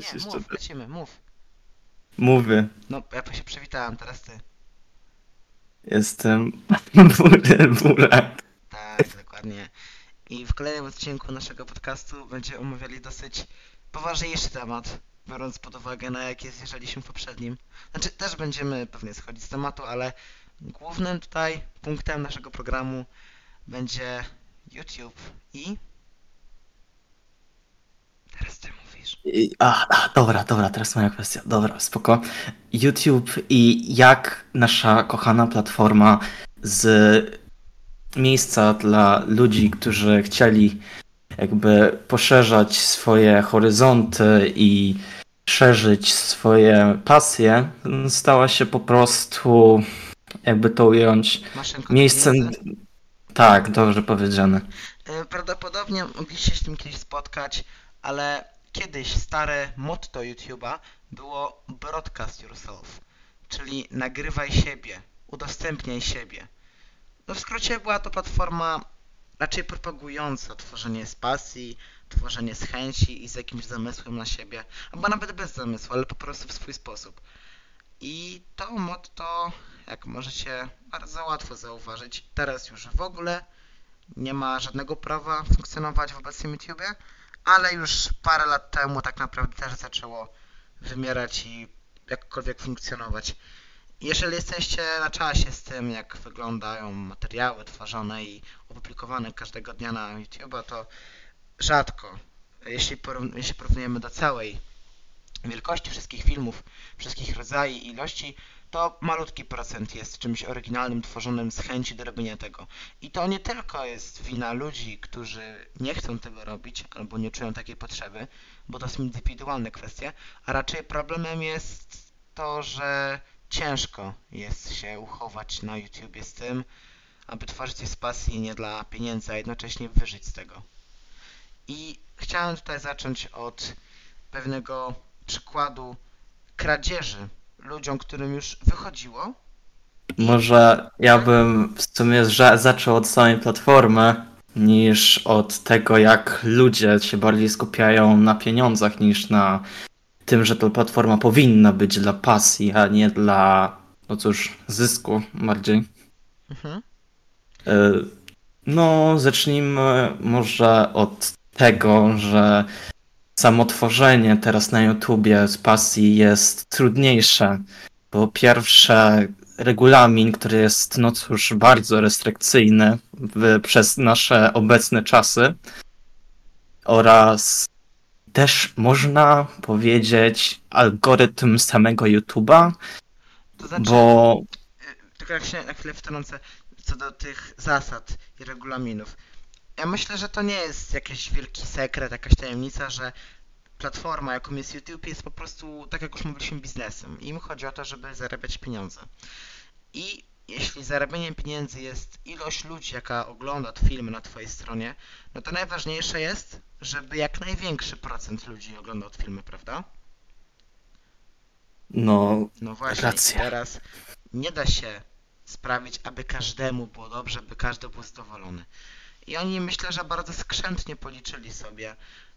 Nie, jeszcze mów, lecimy, mów. Mówię, No, ja się przywitałem, teraz ty. jestem. Burak. Tak, dokładnie. I w kolejnym odcinku naszego podcastu będziemy omawiali dosyć poważniejszy temat, biorąc pod uwagę na jakie zjeżdżaliśmy w poprzednim. Znaczy, też będziemy pewnie schodzić z tematu, ale głównym tutaj punktem naszego programu będzie YouTube i... Teraz ty mówisz. I- A, a, dobra, dobra, teraz moja kwestia. Dobra, spoko. YouTube i jak nasza kochana platforma z miejsca dla ludzi, którzy chcieli jakby poszerzać swoje horyzonty i szerzyć swoje pasje, stała się po prostu, jakby to ująć, Maszynko miejscem. Tak, dobrze powiedziane. E, Prawdopodobnie mogliście się z tym kiedyś spotkać, ale kiedyś stare motto YouTube'a było broadcast yourself, czyli nagrywaj siebie, udostępniaj siebie. No w skrócie była to platforma raczej propagująca tworzenie z pasji, tworzenie z chęci i z jakimś zamysłem na siebie, albo nawet bez zamysłu, ale po prostu w swój sposób. I to motto, jak możecie bardzo łatwo zauważyć, teraz już w ogóle nie ma żadnego prawa funkcjonować w obecnym YouTubie, ale już parę lat temu tak naprawdę też zaczęło wymierać i jakkolwiek funkcjonować. Jeżeli jesteście na czasie z tym, jak wyglądają materiały tworzone i opublikowane każdego dnia na YouTube'a, to rzadko, jeśli, jeśli porównujemy do całej wielkości wszystkich filmów, wszystkich rodzajów i ilości, to malutki procent jest czymś oryginalnym, tworzonym z chęci do robienia tego. I to nie tylko jest wina ludzi, którzy nie chcą tego robić albo nie czują takiej potrzeby, bo to są indywidualne kwestie, a raczej problemem jest to, że ciężko jest się uchować na YouTubie z tym, aby tworzyć coś z pasji nie dla pieniędzy, a jednocześnie wyżyć z tego. I chciałem tutaj zacząć od pewnego przykładu kradzieży ludziom, którym już wychodziło, Może ja bym w sumie zaczął od samej platformy, niż od tego, jak ludzie się bardziej skupiają na pieniądzach, niż na tym, że ta platforma powinna być dla pasji, a nie dla, no cóż, zysku bardziej. Mhm. Y, No, zacznijmy może od tego, że samo tworzenie teraz na YouTubie z pasji jest trudniejsze. Po pierwsze, regulamin, który jest, no cóż, bardzo restrykcyjny w, przez nasze obecne czasy oraz też można powiedzieć algorytm samego YouTube'a, To znaczy, bo y, tylko jak się na chwilę wtrącę co do tych zasad i regulaminów. Ja myślę, że to nie jest jakiś wielki sekret, jakaś tajemnica, że platforma, jaką jest YouTube, jest po prostu, tak jak już mówiliśmy, biznesem. Im chodzi o to, żeby zarabiać pieniądze. I jeśli zarabianiem pieniędzy jest ilość ludzi, jaka ogląda filmy na Twojej stronie, no to najważniejsze jest, żeby jak największy procent ludzi oglądał filmy, prawda? no, No właśnie, Racja. teraz nie da się sprawić, aby każdemu było dobrze, by każdy był zadowolony. I oni myślę, że bardzo skrzętnie policzyli sobie,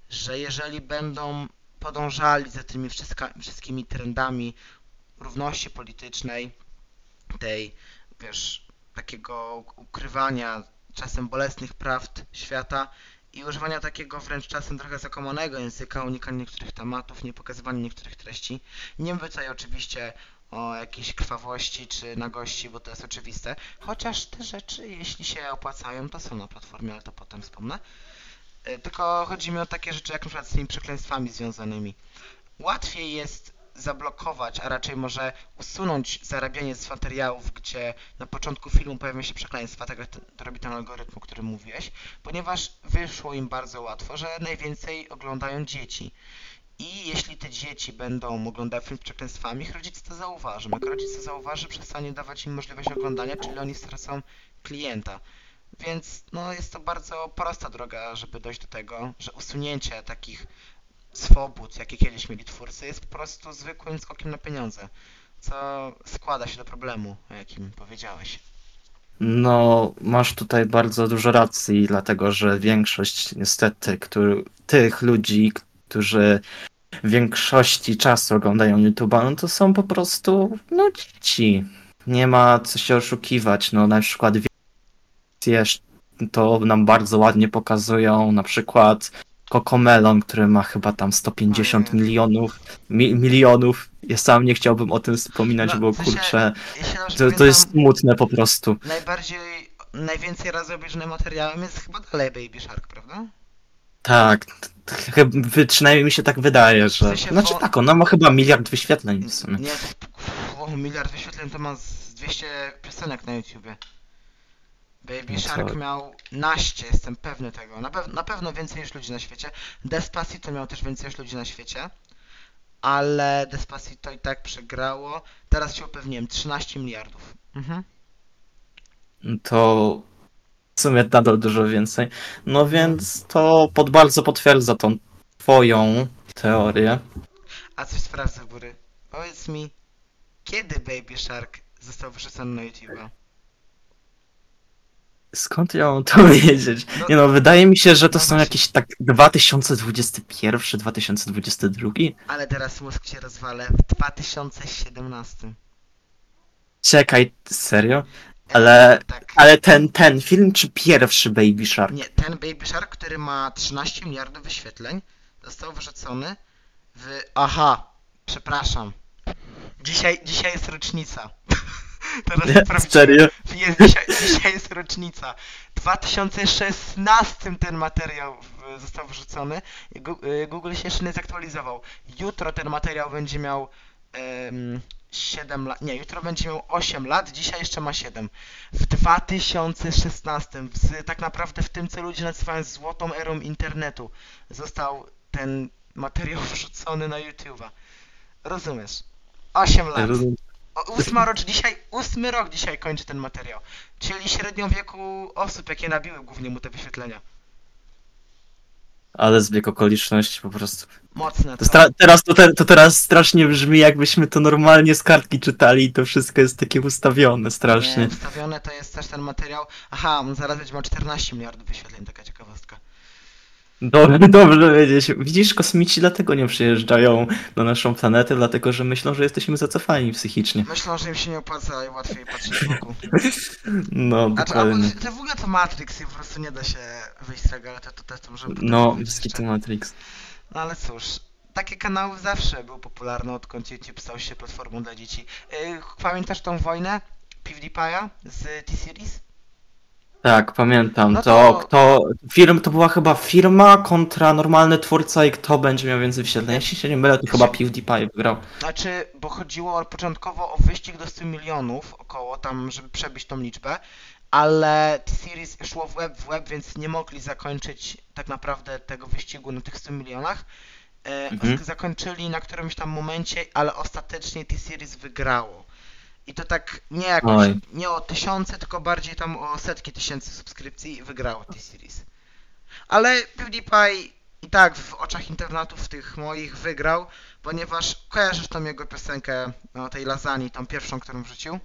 że jeżeli będą podążali za tymi wszystkimi trendami równości politycznej, tej, wiesz, takiego ukrywania czasem bolesnych prawd świata i używania takiego wręcz czasem trochę zakłamanego języka, unikania niektórych tematów, nie pokazywania niektórych treści. Nie tutaj oczywiście o jakiejś krwawości czy nagości, bo to jest oczywiste. Chociaż te rzeczy, jeśli się opłacają, to są na platformie, ale to potem wspomnę. E, Tylko chodzi mi o takie rzeczy, jak przykład z tymi przekleństwami związanymi. Łatwiej jest zablokować, a raczej może usunąć zarabianie z materiałów, gdzie na początku filmu pojawią się przekleństwa, to, to robi ten algorytm, o którym mówiłeś, ponieważ wyszło im bardzo łatwo, że najwięcej oglądają dzieci. I jeśli te dzieci będą oglądały film z przekleństwami, ich rodzice to zauważą. Jak rodzic to zauważy, przestanie dawać im możliwość oglądania, czyli oni stracą klienta. Więc no, jest to bardzo prosta droga, żeby dojść do tego, że usunięcie takich swobód, jakie kiedyś mieli twórcy, jest po prostu zwykłym skokiem na pieniądze, co składa się do problemu, o jakim powiedziałeś. No, masz tutaj bardzo dużo racji, dlatego że większość niestety który, tych ludzi, którzy w większości czasu oglądają YouTube'a, no to są po prostu, no dzieci. Nie ma co się oszukiwać, no na przykład wiesz, to nam bardzo ładnie pokazują, na przykład Cocomelon, który ma chyba tam 150 Ojej. milionów, mi, milionów. Ja sam nie chciałbym o tym wspominać, No, bo kurczę, to, to jest smutne po prostu. najbardziej, najwięcej razy obejrzanym materiałem jest chyba dalej Baby Shark, prawda? Tak, chyba, przynajmniej mi się tak wydaje, że... sensie, Znaczy bo- tak, ona ma chyba miliard wyświetleń w sumie. Nie, o, miliard wyświetleń to ma z 200 piosenek na YouTubie. Baby No Shark miał naście, jestem pewny tego. Na, pew na pewno więcej niż ludzi na świecie. Despacito miał też więcej niż ludzi na świecie. Ale Despacito i tak przegrało. Teraz się upewniłem, 13 miliardów. Mhm. To w sumie nadal dużo więcej. No więc to pod, bardzo potwierdza tą twoją teorię. A coś sprawdzę góry. Powiedz mi, kiedy Baby Shark został wyrzucony na YouTube'a? Skąd ja mam to wiedzieć? No- Nie no, wydaje mi się, że to no są właśnie. jakieś tak 2021, 2022? Ale teraz mózg się rozwalę w 2017. Czekaj, serio? Ale, Tak. ale ten, ten film czy pierwszy Baby Shark? Nie, ten Baby Shark, który ma 13 miliardów wyświetleń, został wyrzucony w... Aha, przepraszam. Dzisiaj, dzisiaj jest rocznica. Teraz. Serio? Jest, dzisiaj, dzisiaj jest rocznica. W 2016 ten materiał został wyrzucony. Gu- y, Google się jeszcze nie zaktualizował. Jutro ten materiał będzie miał em, 7 lat. Nie, jutro będzie miał 8 lat, dzisiaj jeszcze ma 7. W 2016, w, tak naprawdę w tym, co ludzie nazywają złotą erą internetu, został ten materiał wrzucony na YouTube'a. Rozumiesz? 8 lat. O, ósma rocz dzisiaj, ósmy rok dzisiaj kończy ten materiał. Czyli średnią wieku osób, jakie nabiły głównie mu te wyświetlenia. Ale zbieg okoliczności po prostu. Mocne To stra- teraz to, te- to teraz strasznie brzmi, jakbyśmy to normalnie z kartki czytali i to wszystko jest takie ustawione Nie, strasznie. wstawione to jest też ten materiał. Aha, on zaraz będzie miał 14 miliardów wyświetleń, taka ciekawostka. Dobrze, dobrze wiedzieć. Widzisz, kosmici dlatego nie przyjeżdżają na naszą planetę, dlatego że myślą, że jesteśmy zacofani psychicznie. Myślą, że im się nie opłaca i łatwiej patrzeć wokół. No, Znaczy, albo dokładnie. to w ogóle to Matrix i po prostu nie da się wyjść z tego, ale to, to też to możemy potem No, powiedzieć Skitu jeszcze. Matrix. No ale cóż, takie kanały zawsze były popularne, odkąd YouTube stał się platformą dla dzieci. Yy, pamiętasz tą wojnę PewDiePie'a z T-Series? Tak, pamiętam. No to, to- kto. Firm, to była chyba firma kontra normalny twórca i kto będzie miał więcej wyświetleń. Jeśli się nie mylę, to chyba PewDiePie wygrał. Znaczy, bo chodziło początkowo o wyścig do 100 milionów, około tam, żeby przebić tą liczbę, ale T-Series szło w web w web, więc nie mogli zakończyć tak naprawdę tego wyścigu na tych 100 milionach. E, Mhm. Zakończyli na którymś tam momencie, ale ostatecznie T-Series wygrało. I to tak nie jakoś, Oj. nie o tysiące, tylko bardziej tam o setki tysięcy subskrypcji i wygrało T-Series. Ale PewDiePie i tak w oczach internautów tych moich wygrał, ponieważ kojarzysz tą jego piosenkę o tej lasagne, tą pierwszą, którą wrzucił.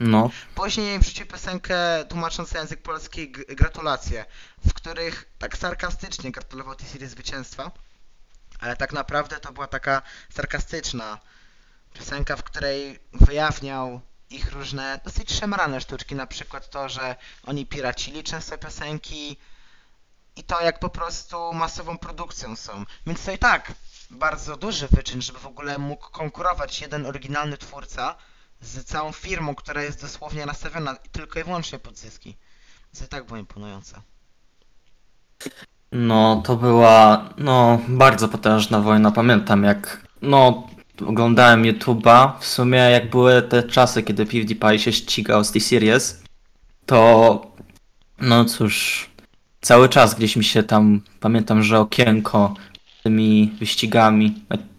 No. Później wrzucił piosenkę tłumacząc na język polski g- gratulacje, w których tak sarkastycznie gratulował T-Series zwycięstwa, ale tak naprawdę to była taka sarkastyczna piosenka, w której wyjawniał ich różne dosyć szemrane sztuczki, na przykład to, że oni piracili często piosenki i to jak po prostu masową produkcją są. Więc to i tak bardzo duży wyczyn, żeby w ogóle mógł konkurować jeden oryginalny twórca z całą firmą, która jest dosłownie nastawiona tylko i wyłącznie pod zyski. To i tak było imponujące. No, to była no, bardzo potężna wojna. Pamiętam jak no, oglądałem YouTube'a. W sumie jak były te czasy, kiedy PewDiePie się ścigał z T-Series, to no cóż, cały czas gdzieś mi się tam, pamiętam, że okienko tymi wyścigami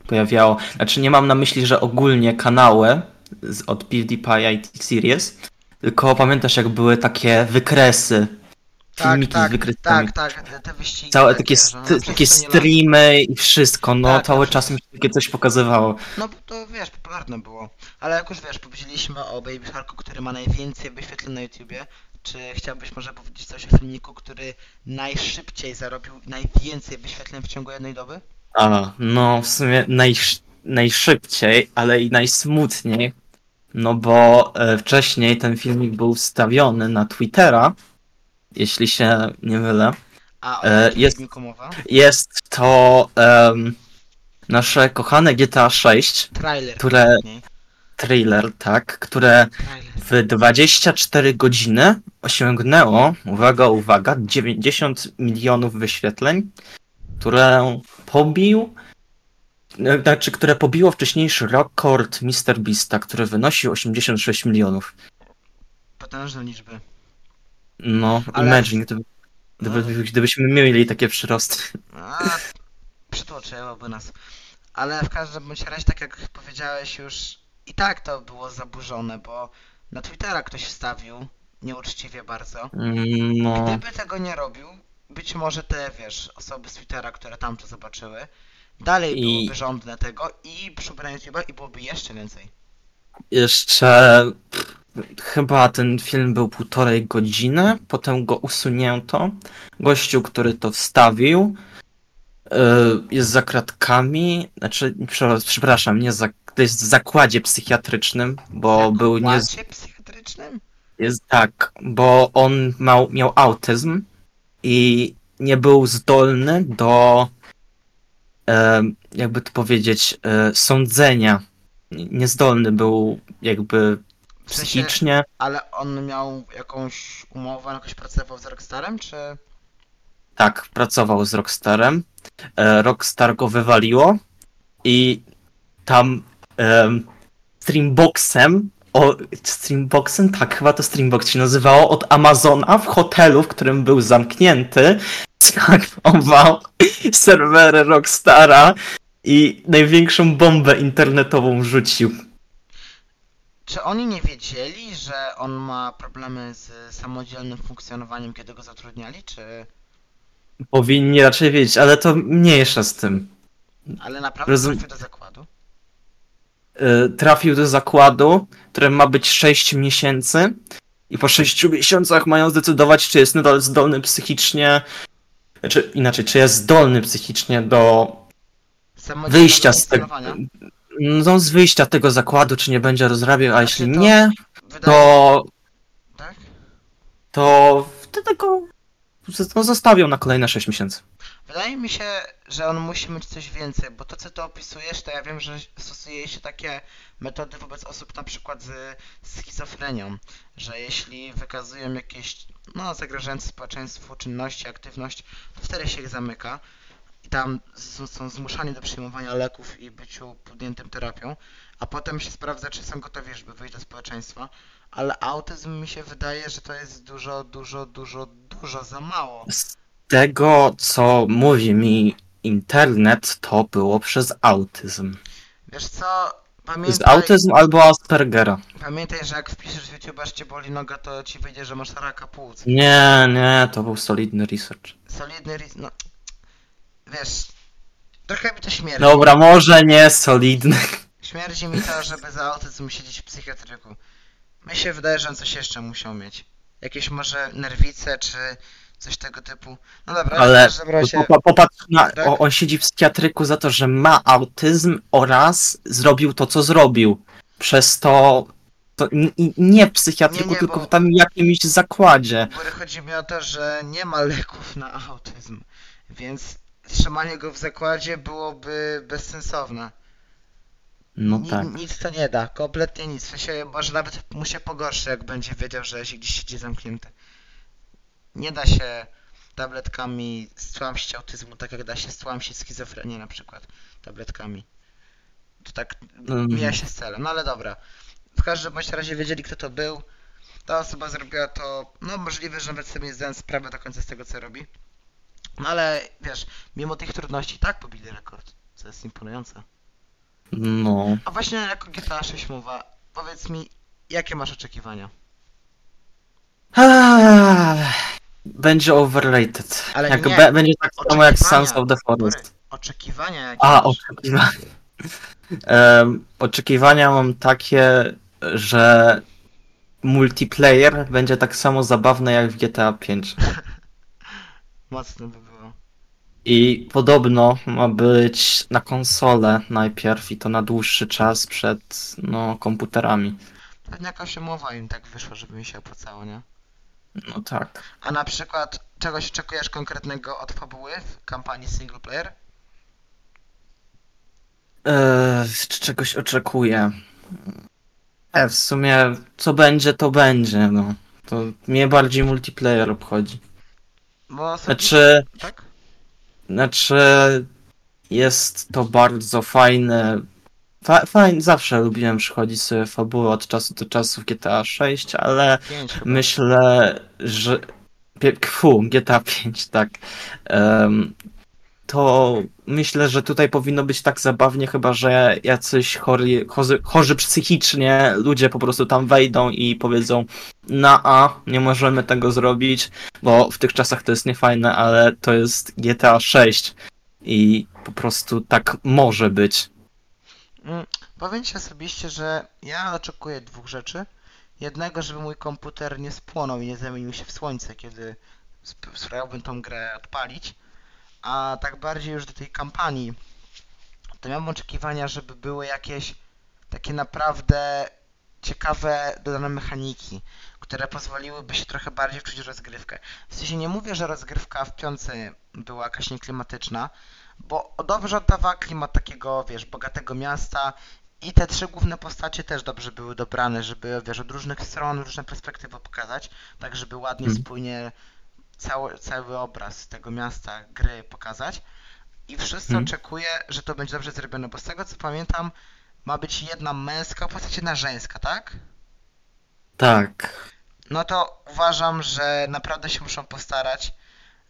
pojawiało. Znaczy nie mam na myśli, że ogólnie kanały z, od PewDiePie'a i T-Series, tylko pamiętasz jak były takie wykresy, Tak, filmiki z tak, wykresami. tak, tak, te- wyścigi. Całe takie, st- takie lat- streamy i wszystko, no Tak, cały na czas mi się takie coś pokazywało. No to wiesz, popularne było. Ale jak już wiesz, powiedzieliśmy o Baby Sharku, który ma najwięcej wyświetleń na YouTubie. Czy chciałbyś może powiedzieć coś o filmiku, który najszybciej zarobił najwięcej wyświetleń w ciągu jednej doby? A, no w sumie najsz, najszybciej, ale i najsmutniej, no bo e, wcześniej ten filmik był wstawiony na Twittera, jeśli się nie mylę. A E, jest-? Jest to em, nasze kochane GTA 6, Trailer. które- konkretniej. trailer, tak, które Trailer. w 24 godziny osiągnęło, uwaga, uwaga, 90 milionów wyświetleń, które pobił, e, znaczy, które pobiło wcześniejszy rekord Mr. Beasta, który wynosił 86 milionów. Potężne liczby. No, Ale- imagine, gdyby, gdyby, gdybyśmy mieli takie przyrosty. A, przytłoczyłoby nas. Ale w każdym bądź razie, tak jak powiedziałeś już, i tak to było zaburzone, bo na Twittera ktoś wstawił, nieuczciwie bardzo. Mm, No, Gdyby tego nie robił, być może te, wiesz, osoby z Twittera, które tam to zobaczyły, dalej I- byłyby żądne tego i na YouTube'a i byłoby jeszcze więcej. jeszcze pff, chyba ten film był półtorej godziny, potem go usunięto. Gościu, który to wstawił, y, jest za kratkami, znaczy, prze- przepraszam, nie za, to jest w zakładzie psychiatrycznym, bo W był nie, zakładzie psychiatrycznym? jest tak, bo on miał, miał autyzm i nie był zdolny do, e, jakby to powiedzieć, e, sądzenia. Niezdolny był jakby W sensie, psychicznie. ale on miał jakąś umowę, jakoś pracował z Rockstarem, czy... Tak, pracował z Rockstarem. E, Rockstar go wywaliło i tam em, Streamboxem, o, Streamboxem, tak, chyba to Streambox się nazywało, od Amazona w hotelu, w którym był zamknięty, zhakował serwery Rockstara i największą bombę internetową rzucił. Czy oni nie wiedzieli, że on ma problemy z samodzielnym funkcjonowaniem, kiedy go zatrudniali, czy... Powinni raczej wiedzieć, ale to mniejsza z tym. Ale naprawdę Rozum- trafił do zakładu? y, trafił do zakładu, który ma być 6 miesięcy i po 6 miesiącach mają zdecydować, czy jest nadal zdolny psychicznie, czy inaczej, czy jest zdolny psychicznie do wyjścia z tego? No, z wyjścia tego zakładu, czy nie będzie rozrabiał, a jeśli to- nie, Wydaje... to, Tak? to wtedy go no, zostawią na kolejne 6 miesięcy. Wydaje mi się, że on musi mieć coś więcej, bo to co ty opisujesz, to ja wiem, że stosuje się takie metody wobec osób na przykład z schizofrenią, że jeśli wykazują jakieś no, zagrażające społeczeństwu czynności, aktywność, to wtedy się ich zamyka i tam z- są zmuszani do przyjmowania leków i byciu podjętym terapią, a potem się sprawdza, czy są gotowi, żeby wyjść do społeczeństwa, ale autyzm mi się wydaje, że to jest dużo, dużo, dużo, dużo za mało. Z tego, co mówi mi internet, to było przez autyzm. Wiesz co, Jest pamiętaj, autyzm albo Aspergera. pamiętaj, że jak wpiszesz w YouTube, aż cię boli noga, to ci wyjdzie, że masz raka płuc. Nie, nie, to był solidny research. Solidny ris... no... Wiesz, trochę mi to śmierdzi. Dobra, może nie solidny. Śmierdzi mi to, żeby za autyzm siedzieć w psychiatryku. Mi się wydaje, że on coś jeszcze musiał mieć. Jakieś może nerwice, czy coś tego typu. No dobra, Ale popa- popatrz na, Tak? o, on siedzi w psychiatryku za to, że ma autyzm oraz zrobił to, co zrobił. Przez to, to n- n- nie w psychiatryku, Nie, nie, tylko bo- w tam jakimś zakładzie. Bo chodzi mi o to, że nie ma leków na autyzm, więc trzymanie go w zakładzie byłoby bezsensowne. No Ni- tak. Nic to nie da, kompletnie nic. W sensie, może nawet mu się pogorszy, jak będzie wiedział, że się gdzieś siedzi zamknięty. Nie da się tabletkami stłamsić autyzmu, tak jak da się stłamsić schizofrenię na przykład tabletkami. To tak Mhm. mija się z celem, no ale dobra. W każdym bądź razie wiedzieli kto to był. Ta osoba zrobiła to, no możliwe, że nawet sobie nie zdałem sprawy do końca z tego co robi. No ale wiesz, mimo tych trudności tak pobili rekord, co jest imponujące. No. A właśnie jako GTA 6 mowa, powiedz mi, jakie masz oczekiwania? Będzie overrated. Ale jak nie, be, będzie tak samo jak. Sons of the Forest. Oczekiwania jakie A, oczekiwania. Em, oczekiwania mam takie, że multiplayer będzie tak samo zabawny jak w GTA 5. Mocno by było. I podobno ma być na konsolę najpierw i to na dłuższy czas przed no, komputerami. Pewnie jakaś umowa im tak wyszła, żeby mi się opłacało, nie? No tak. A na przykład czegoś oczekujesz konkretnego od fabuły w kampanii single player? Eee, czy czegoś oczekuję? E, w sumie co będzie, to będzie, no. To mnie bardziej multiplayer obchodzi. Sobie... Znaczy, Tak? znaczy jest to bardzo fajne. Fa fajnie, zawsze lubiłem przychodzić sobie fabuły od czasu do czasu w GTA 6, ale myślę, że. Pie- Fu, GTA 5, tak. Em, to myślę, że tutaj powinno być tak zabawnie, chyba że jacyś chorzy, chorzy, chorzy psychicznie ludzie po prostu tam wejdą i powiedzą na A, nie możemy tego zrobić, bo w tych czasach to jest niefajne, ale to jest GTA 6 i po prostu tak może być. Mm, Powiem ci osobiście, że ja oczekuję dwóch rzeczy. Jednego, żeby mój komputer nie spłonął i nie zamienił się w słońce, kiedy sp- spróbowałbym tą grę odpalić. A tak bardziej już do tej kampanii, to miałem oczekiwania, żeby były jakieś takie naprawdę ciekawe dodane mechaniki, które pozwoliłyby się trochę bardziej wczuć w rozgrywkę. W sensie nie mówię, że rozgrywka w piące była jakaś nieklimatyczna, bo dobrze oddawała klimat takiego, wiesz, bogatego miasta i te trzy główne postacie też dobrze były dobrane, żeby, wiesz, od różnych stron, różne perspektywy pokazać, tak żeby ładnie, Mhm. spójnie cały, cały obraz tego miasta, gry pokazać. I wszyscy Mhm. oczekuję, że to będzie dobrze zrobione, bo z tego co pamiętam, ma być jedna męska postać, jedna żeńska, tak? Tak. No to uważam, że naprawdę się muszą postarać,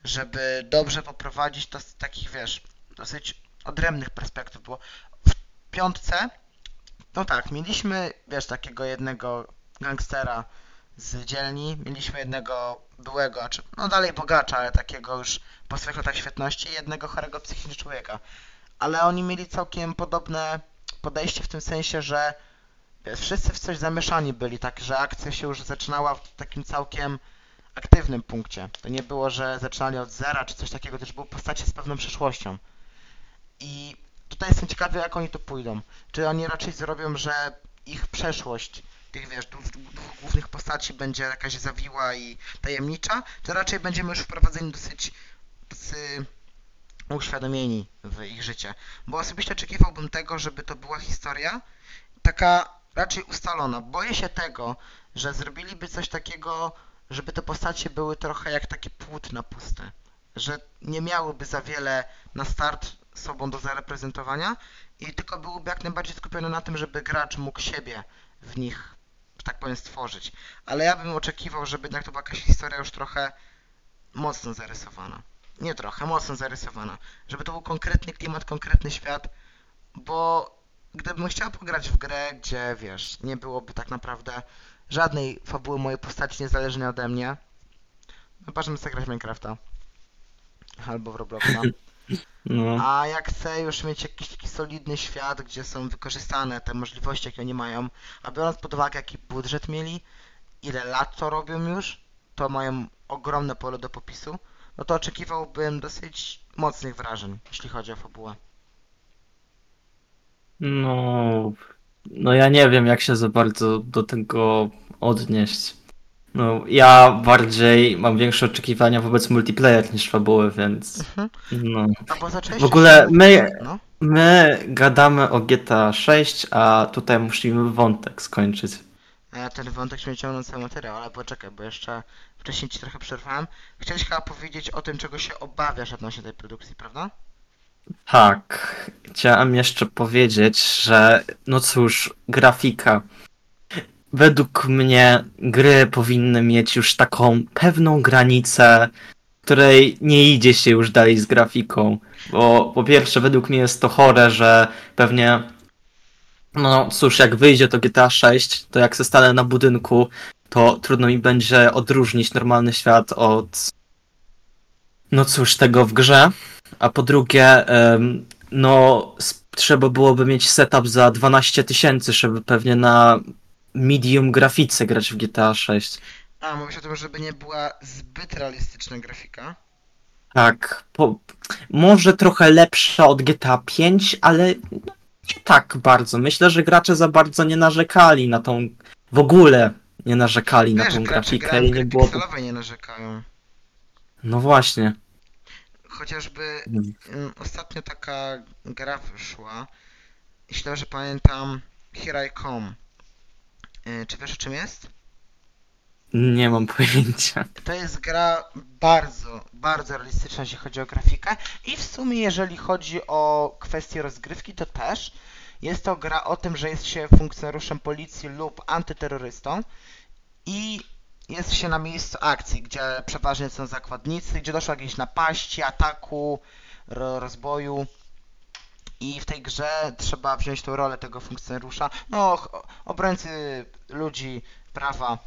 żeby dobrze poprowadzić to z takich, wiesz, dosyć odrębnych perspektyw, bo w piątce, no tak, mieliśmy, wiesz, takiego jednego gangstera z dzielni, mieliśmy jednego byłego, znaczy, no dalej bogacza, ale takiego już po swoich latach świetności i jednego chorego psychicznie człowieka. Ale oni mieli całkiem podobne podejście w tym sensie, że wszyscy w coś zamieszani byli, tak, że akcja się już zaczynała w takim całkiem aktywnym punkcie. To nie było, że zaczynali od zera czy coś takiego, też były postacie z pewną przeszłością. I tutaj jestem ciekawy, jak oni to pójdą. Czy oni raczej zrobią, że ich przeszłość tych, wiesz, dwóch, głównych postaci będzie jakaś zawiła i tajemnicza, czy raczej będziemy już wprowadzeni dosyć, dosyć uświadomieni w ich życie. Bo osobiście oczekiwałbym tego, żeby to była historia taka raczej ustalona. Boję się tego, że zrobiliby coś takiego, żeby te postacie były trochę jak takie płótna puste. Że nie miałyby za wiele na start sobą do zareprezentowania i tylko byłyby jak najbardziej skupione na tym, żeby gracz mógł siebie w nich, że tak powiem, stworzyć. Ale ja bym oczekiwał, żeby jednak to była jakaś historia już trochę mocno zarysowana. Nie trochę, mocno zarysowana. Żeby to był konkretny klimat, konkretny świat, bo gdybym chciał pograć w grę, gdzie wiesz, nie byłoby tak naprawdę żadnej fabuły mojej postaci niezależnej ode mnie, ważne jest zagrać Minecrafta. Albo w Robloxa. No. A jak chcę już mieć jakiś taki solidny świat, gdzie są wykorzystane te możliwości, jakie oni mają, a biorąc pod uwagę, jaki budżet mieli, ile lat to robią już, to mają ogromne pole do popisu, no to oczekiwałbym dosyć mocnych wrażeń, jeśli chodzi o fabułę. No, no ja nie wiem, jak się za bardzo do tego odnieść. No, ja bardziej mam większe oczekiwania wobec multiplayer niż fabuły, więc Mhm. no. A bo zacząłeś W ogóle my, No, my gadamy o GTA 6, a tutaj musimy wątek skończyć. e, ten wątek śmie ciągnąć cały materiał, ale poczekaj, bo jeszcze wcześniej ci trochę przerwałem. Chciałeś chyba powiedzieć o tym, czego się obawiasz odnośnie tej produkcji, prawda? Tak, chciałem jeszcze powiedzieć, że no cóż, grafika. Według mnie gry powinny mieć już taką pewną granicę, której nie idzie się już dalej z grafiką. Bo po pierwsze, według mnie jest to chore, że pewnie. No cóż, jak wyjdzie to GTA 6, to jak se stanę na budynku, to trudno mi będzie odróżnić normalny świat od. No cóż, tego w grze. A po drugie, no trzeba byłoby mieć setup za 12 tysięcy, żeby pewnie na medium grafice grać w GTA 6. A, mówisz o tym, żeby nie była zbyt realistyczna grafika. Tak, po, może trochę lepsza od GTA 5, ale no, nie tak bardzo. Myślę, że gracze za bardzo nie narzekali na tą, w ogóle nie narzekali na Wiesz, tą gracze grafikę i nie było. nie narzekają. No właśnie. Chociażby mm, ostatnio taka gra wyszła. Jeśli dobrze pamiętam, Here I Come. Y, Czy wiesz o czym jest? Nie mam pojęcia. To jest gra bardzo, bardzo realistyczna, jeśli chodzi o grafikę. I w sumie, jeżeli chodzi o kwestię rozgrywki, to też. Jest to gra o tym, że jest się funkcjonariuszem policji lub antyterrorystą i jest się na miejscu akcji, gdzie przeważnie są zakładnicy, gdzie doszło do jakiejś napaści, ataku, ro rozboju. I w tej grze trzeba wziąć tą rolę tego funkcjonariusza, no, obrońcy ludzi, prawa,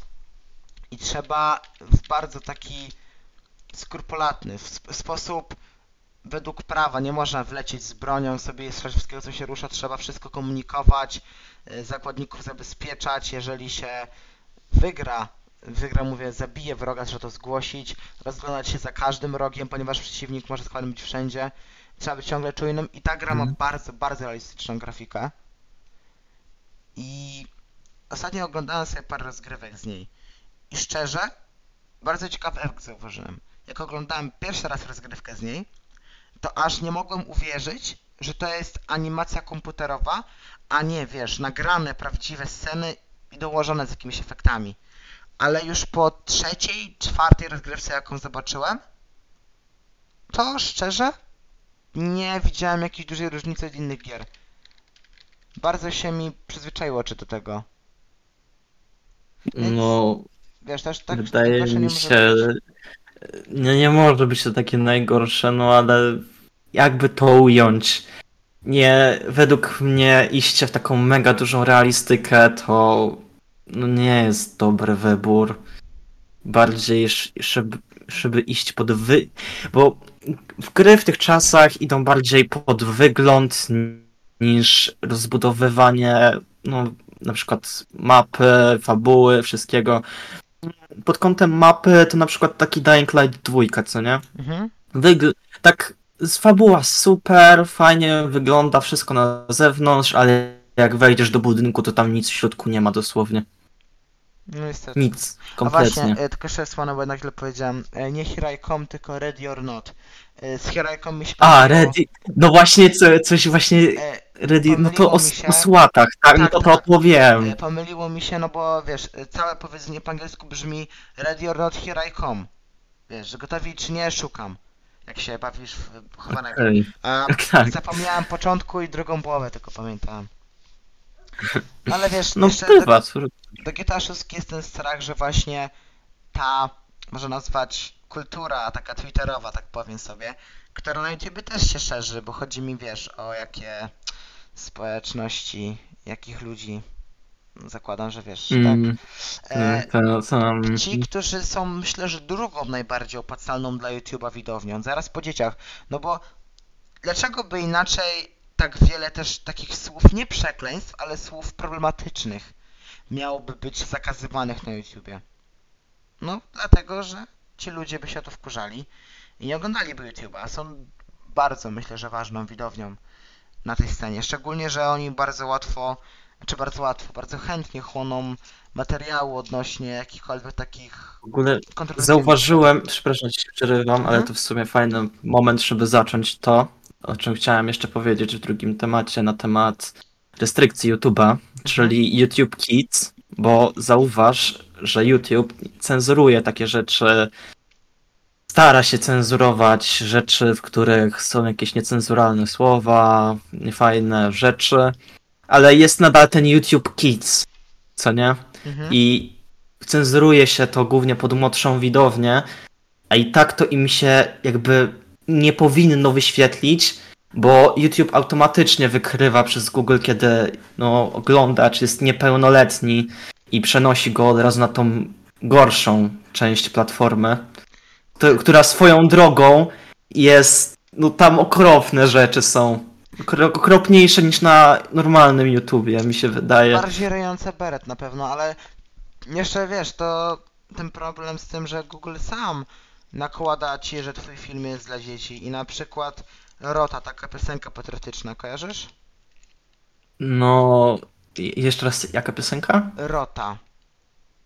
i trzeba w bardzo taki skrupulatny sposób według prawa nie można wlecieć z bronią sobie strzelać wszystkiego co się rusza, trzeba wszystko komunikować, y, zakładników zabezpieczać, jeżeli się wygra, wygra mówię, zabije wroga, trzeba to zgłosić, rozglądać się za każdym rogiem, ponieważ przeciwnik może składem być wszędzie, trzeba być ciągle czujnym i ta gra ma Mhm. bardzo, bardzo realistyczną grafikę i ostatnio oglądałem sobie parę rozgrywek z niej i szczerze, bardzo ciekawy efekt zauważyłem. Jak oglądałem pierwszy raz rozgrywkę z niej, to aż nie mogłem uwierzyć, że to jest animacja komputerowa, a nie, wiesz, nagrane prawdziwe sceny i dołożone z jakimiś efektami. Ale już po trzeciej, czwartej rozgrywce, jaką zobaczyłem, to szczerze nie widziałem jakiejś dużej różnicy od innych gier. Bardzo się mi przyzwyczaiło oczy do tego. No, Wiesz, też tak wydaje mi się. być. Nie, nie może być to takie najgorsze, no ale jakby to ująć? Nie, według mnie iście w taką mega dużą realistykę to no nie jest dobry wybór. Bardziej, żeby, żeby iść pod wy... Bo w gry w tych czasach idą bardziej pod wygląd niż rozbudowywanie, no na przykład mapy, fabuły, wszystkiego. Pod kątem mapy to na przykład taki Dying Light 2, co nie? Mhm. Wygl- tak, z fabuła super, fajnie wygląda wszystko na zewnątrz, ale jak wejdziesz do budynku, to tam nic w środku nie ma dosłownie. No niestety. Nic, A kompletnie. właśnie, e, tylko jeszcze słone, bo jednak źle powiedziałem. E, Nie Come, tylko Ready or Not. E, Z Come mi się A, pomyliło. Ready, no właśnie, co, coś właśnie, E, Ready, no to pomyliło o, mi się. o słatach, tak, no Tak, to tak. to e, Pomyliło mi się, no bo wiesz, e, całe powiedzenie po angielsku brzmi Ready or Not, Come. Wiesz, że gotowi czy nie, szukam. Jak się bawisz w chowanego. Okej, A tak, tak. zapomniałem początku i drugą połowę tylko pamiętałem. Ale wiesz, No jeszcze bywa, cóż. do GTA 6 jest ten strach, że właśnie ta, można nazwać, kultura taka twitterowa, tak powiem sobie, która na YouTube też się szerzy, bo chodzi mi, wiesz, o jakie społeczności, jakich ludzi, zakładam, że wiesz, Mm, tak. E, to, to, ci, którzy są, myślę, że drugą najbardziej opłacalną dla YouTube'a widownią, zaraz po dzieciach, no bo dlaczego by inaczej tak wiele też takich słów, nie przekleństw, ale słów problematycznych miałoby być zakazywanych na YouTubie? No, dlatego, że ci ludzie by się o to wkurzali i nie oglądaliby YouTube'a. Są bardzo, myślę, że ważną widownią na tej scenie. Szczególnie, że oni bardzo łatwo, czy bardzo łatwo, bardzo chętnie chłoną materiału odnośnie jakichkolwiek takich w ogóle Zauważyłem, przepraszam, że się przerywam, ale Mhm. to w sumie fajny moment, żeby zacząć to, o czym chciałem jeszcze powiedzieć w drugim temacie na temat restrykcji YouTube'a, czyli YouTube Kids, bo zauważ, że YouTube cenzuruje takie rzeczy, stara się cenzurować rzeczy, w których są jakieś niecenzuralne słowa, niefajne rzeczy, ale jest nadal ten YouTube Kids, co nie? Mhm. i cenzuruje się to głównie pod młodszą widownię, a i tak to im się jakby nie powinno wyświetlić, bo YouTube automatycznie wykrywa przez Google, kiedy no, oglądacz jest niepełnoletni i przenosi go od razu na tą gorszą część platformy, to, która swoją drogą jest, no tam okropne rzeczy są. Okro- Okropniejsze niż na normalnym YouTubie, mi się wydaje. Bardziej ryjące beret na pewno, ale jeszcze wiesz, to ten problem z tym, że Google sam nakłada ci, że twój film jest dla dzieci i na przykład Rota, taka piosenka patriotyczna, kojarzysz? No, jeszcze raz, jaka piosenka? Rota.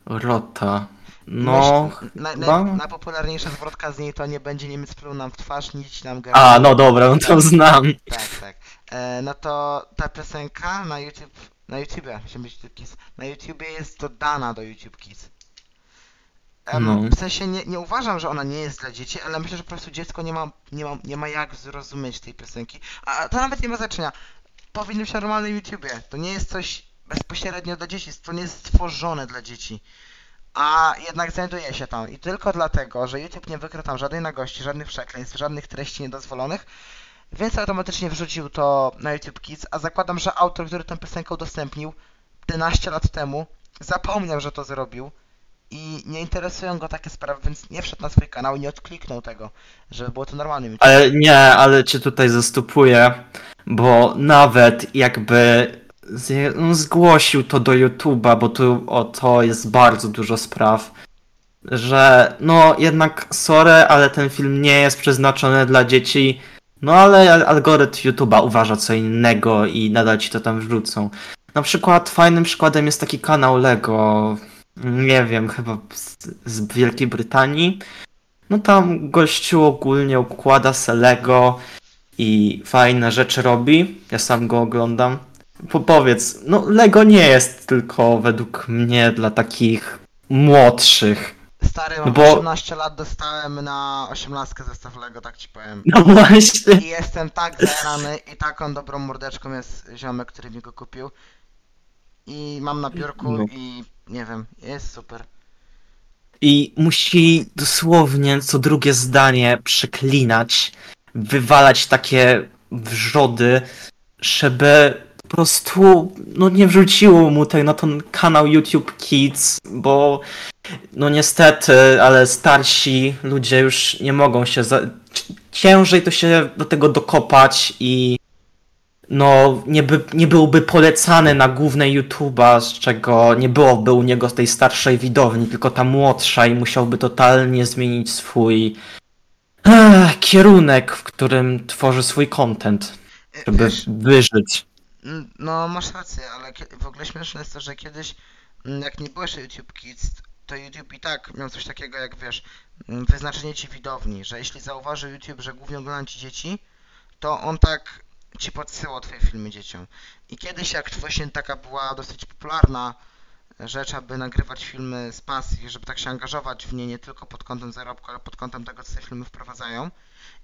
Rota. No, Myśl- na, chyba? na, najpopularniejsza zwrotka z niej to nie będzie Niemiec pluł nam w twarz, nic nam gar... A, no dobra, no to znam. Tak, tak. E, no to ta piosenka na YouTube, na YouTubie, musi być YouTube Kids, na YouTubie jest dodana do YouTube Kids. Em, No. W sensie nie, nie uważam, że ona nie jest dla dzieci, ale myślę, że po prostu dziecko nie ma, nie ma, nie ma jak zrozumieć tej piosenki. A to nawet nie ma znaczenia. Powinno być na normalnym YouTubie. To nie jest coś bezpośrednio dla dzieci, to nie jest stworzone dla dzieci. A jednak znajduje się tam i tylko dlatego, że YouTube nie wykrył tam żadnej nagości, żadnych przekleństw, żadnych treści niedozwolonych, więc automatycznie wrzucił to na YouTube Kids, a zakładam, że autor, który tę piosenkę udostępnił 11 lat temu, zapomniał, że to zrobił i nie interesują go takie sprawy, więc nie wszedł na swój kanał i nie odkliknął tego, żeby było to normalnym. Ale nie, ale cię tutaj zastupuję, bo nawet jakby z, no, zgłosił to do YouTube'a, bo tu o to jest bardzo dużo spraw, że no jednak sorry, ale ten film nie jest przeznaczony dla dzieci, no ale al- algorytm YouTube'a uważa co innego i nadal ci to tam wrzucą. Na przykład fajnym przykładem jest taki kanał Lego, nie wiem, chyba z, z Wielkiej Brytanii. No tam gościu ogólnie układa se Lego i fajne rzeczy robi. Ja sam go oglądam. Po, powiedz, no Lego nie jest tylko według mnie dla takich młodszych. Stary, mam bo- 18 lat, dostałem na 18 zestaw Lego, tak ci powiem. No właśnie. I jestem tak zajarany i taką dobrą mordeczką jest ziomek, który mi go kupił. I mam na biurku No. i nie wiem, jest super. I musi dosłownie co drugie zdanie przeklinać, wywalać takie wrzody, żeby po prostu no nie wrzuciło mu tego na ten kanał YouTube Kids, bo no niestety, ale starsi ludzie już nie mogą się za... ciężej to się do tego dokopać i no nie, by, nie byłby polecany na głównej YouTube'a, z czego nie byłoby u niego tej starszej widowni, tylko ta młodsza i musiałby totalnie zmienić swój ech, kierunek, w którym tworzy swój content, żeby Wiesz, wyżyć. mm, no masz rację, ale w ogóle śmieszne jest to, że kiedyś, mm, jak nie jeszcze YouTube Kids, to YouTube i tak miał coś takiego jak wiesz, mm, wyznaczenie ci widowni, że jeśli zauważy YouTube, że głównie oglądają ci dzieci, to on tak ci podsyłał twoje filmy dzieciom. I kiedyś jak właśnie taka była dosyć popularna rzecz, aby nagrywać filmy z pasji, żeby tak się angażować w nie nie tylko pod kątem zarobku, ale pod kątem tego, co te filmy wprowadzają.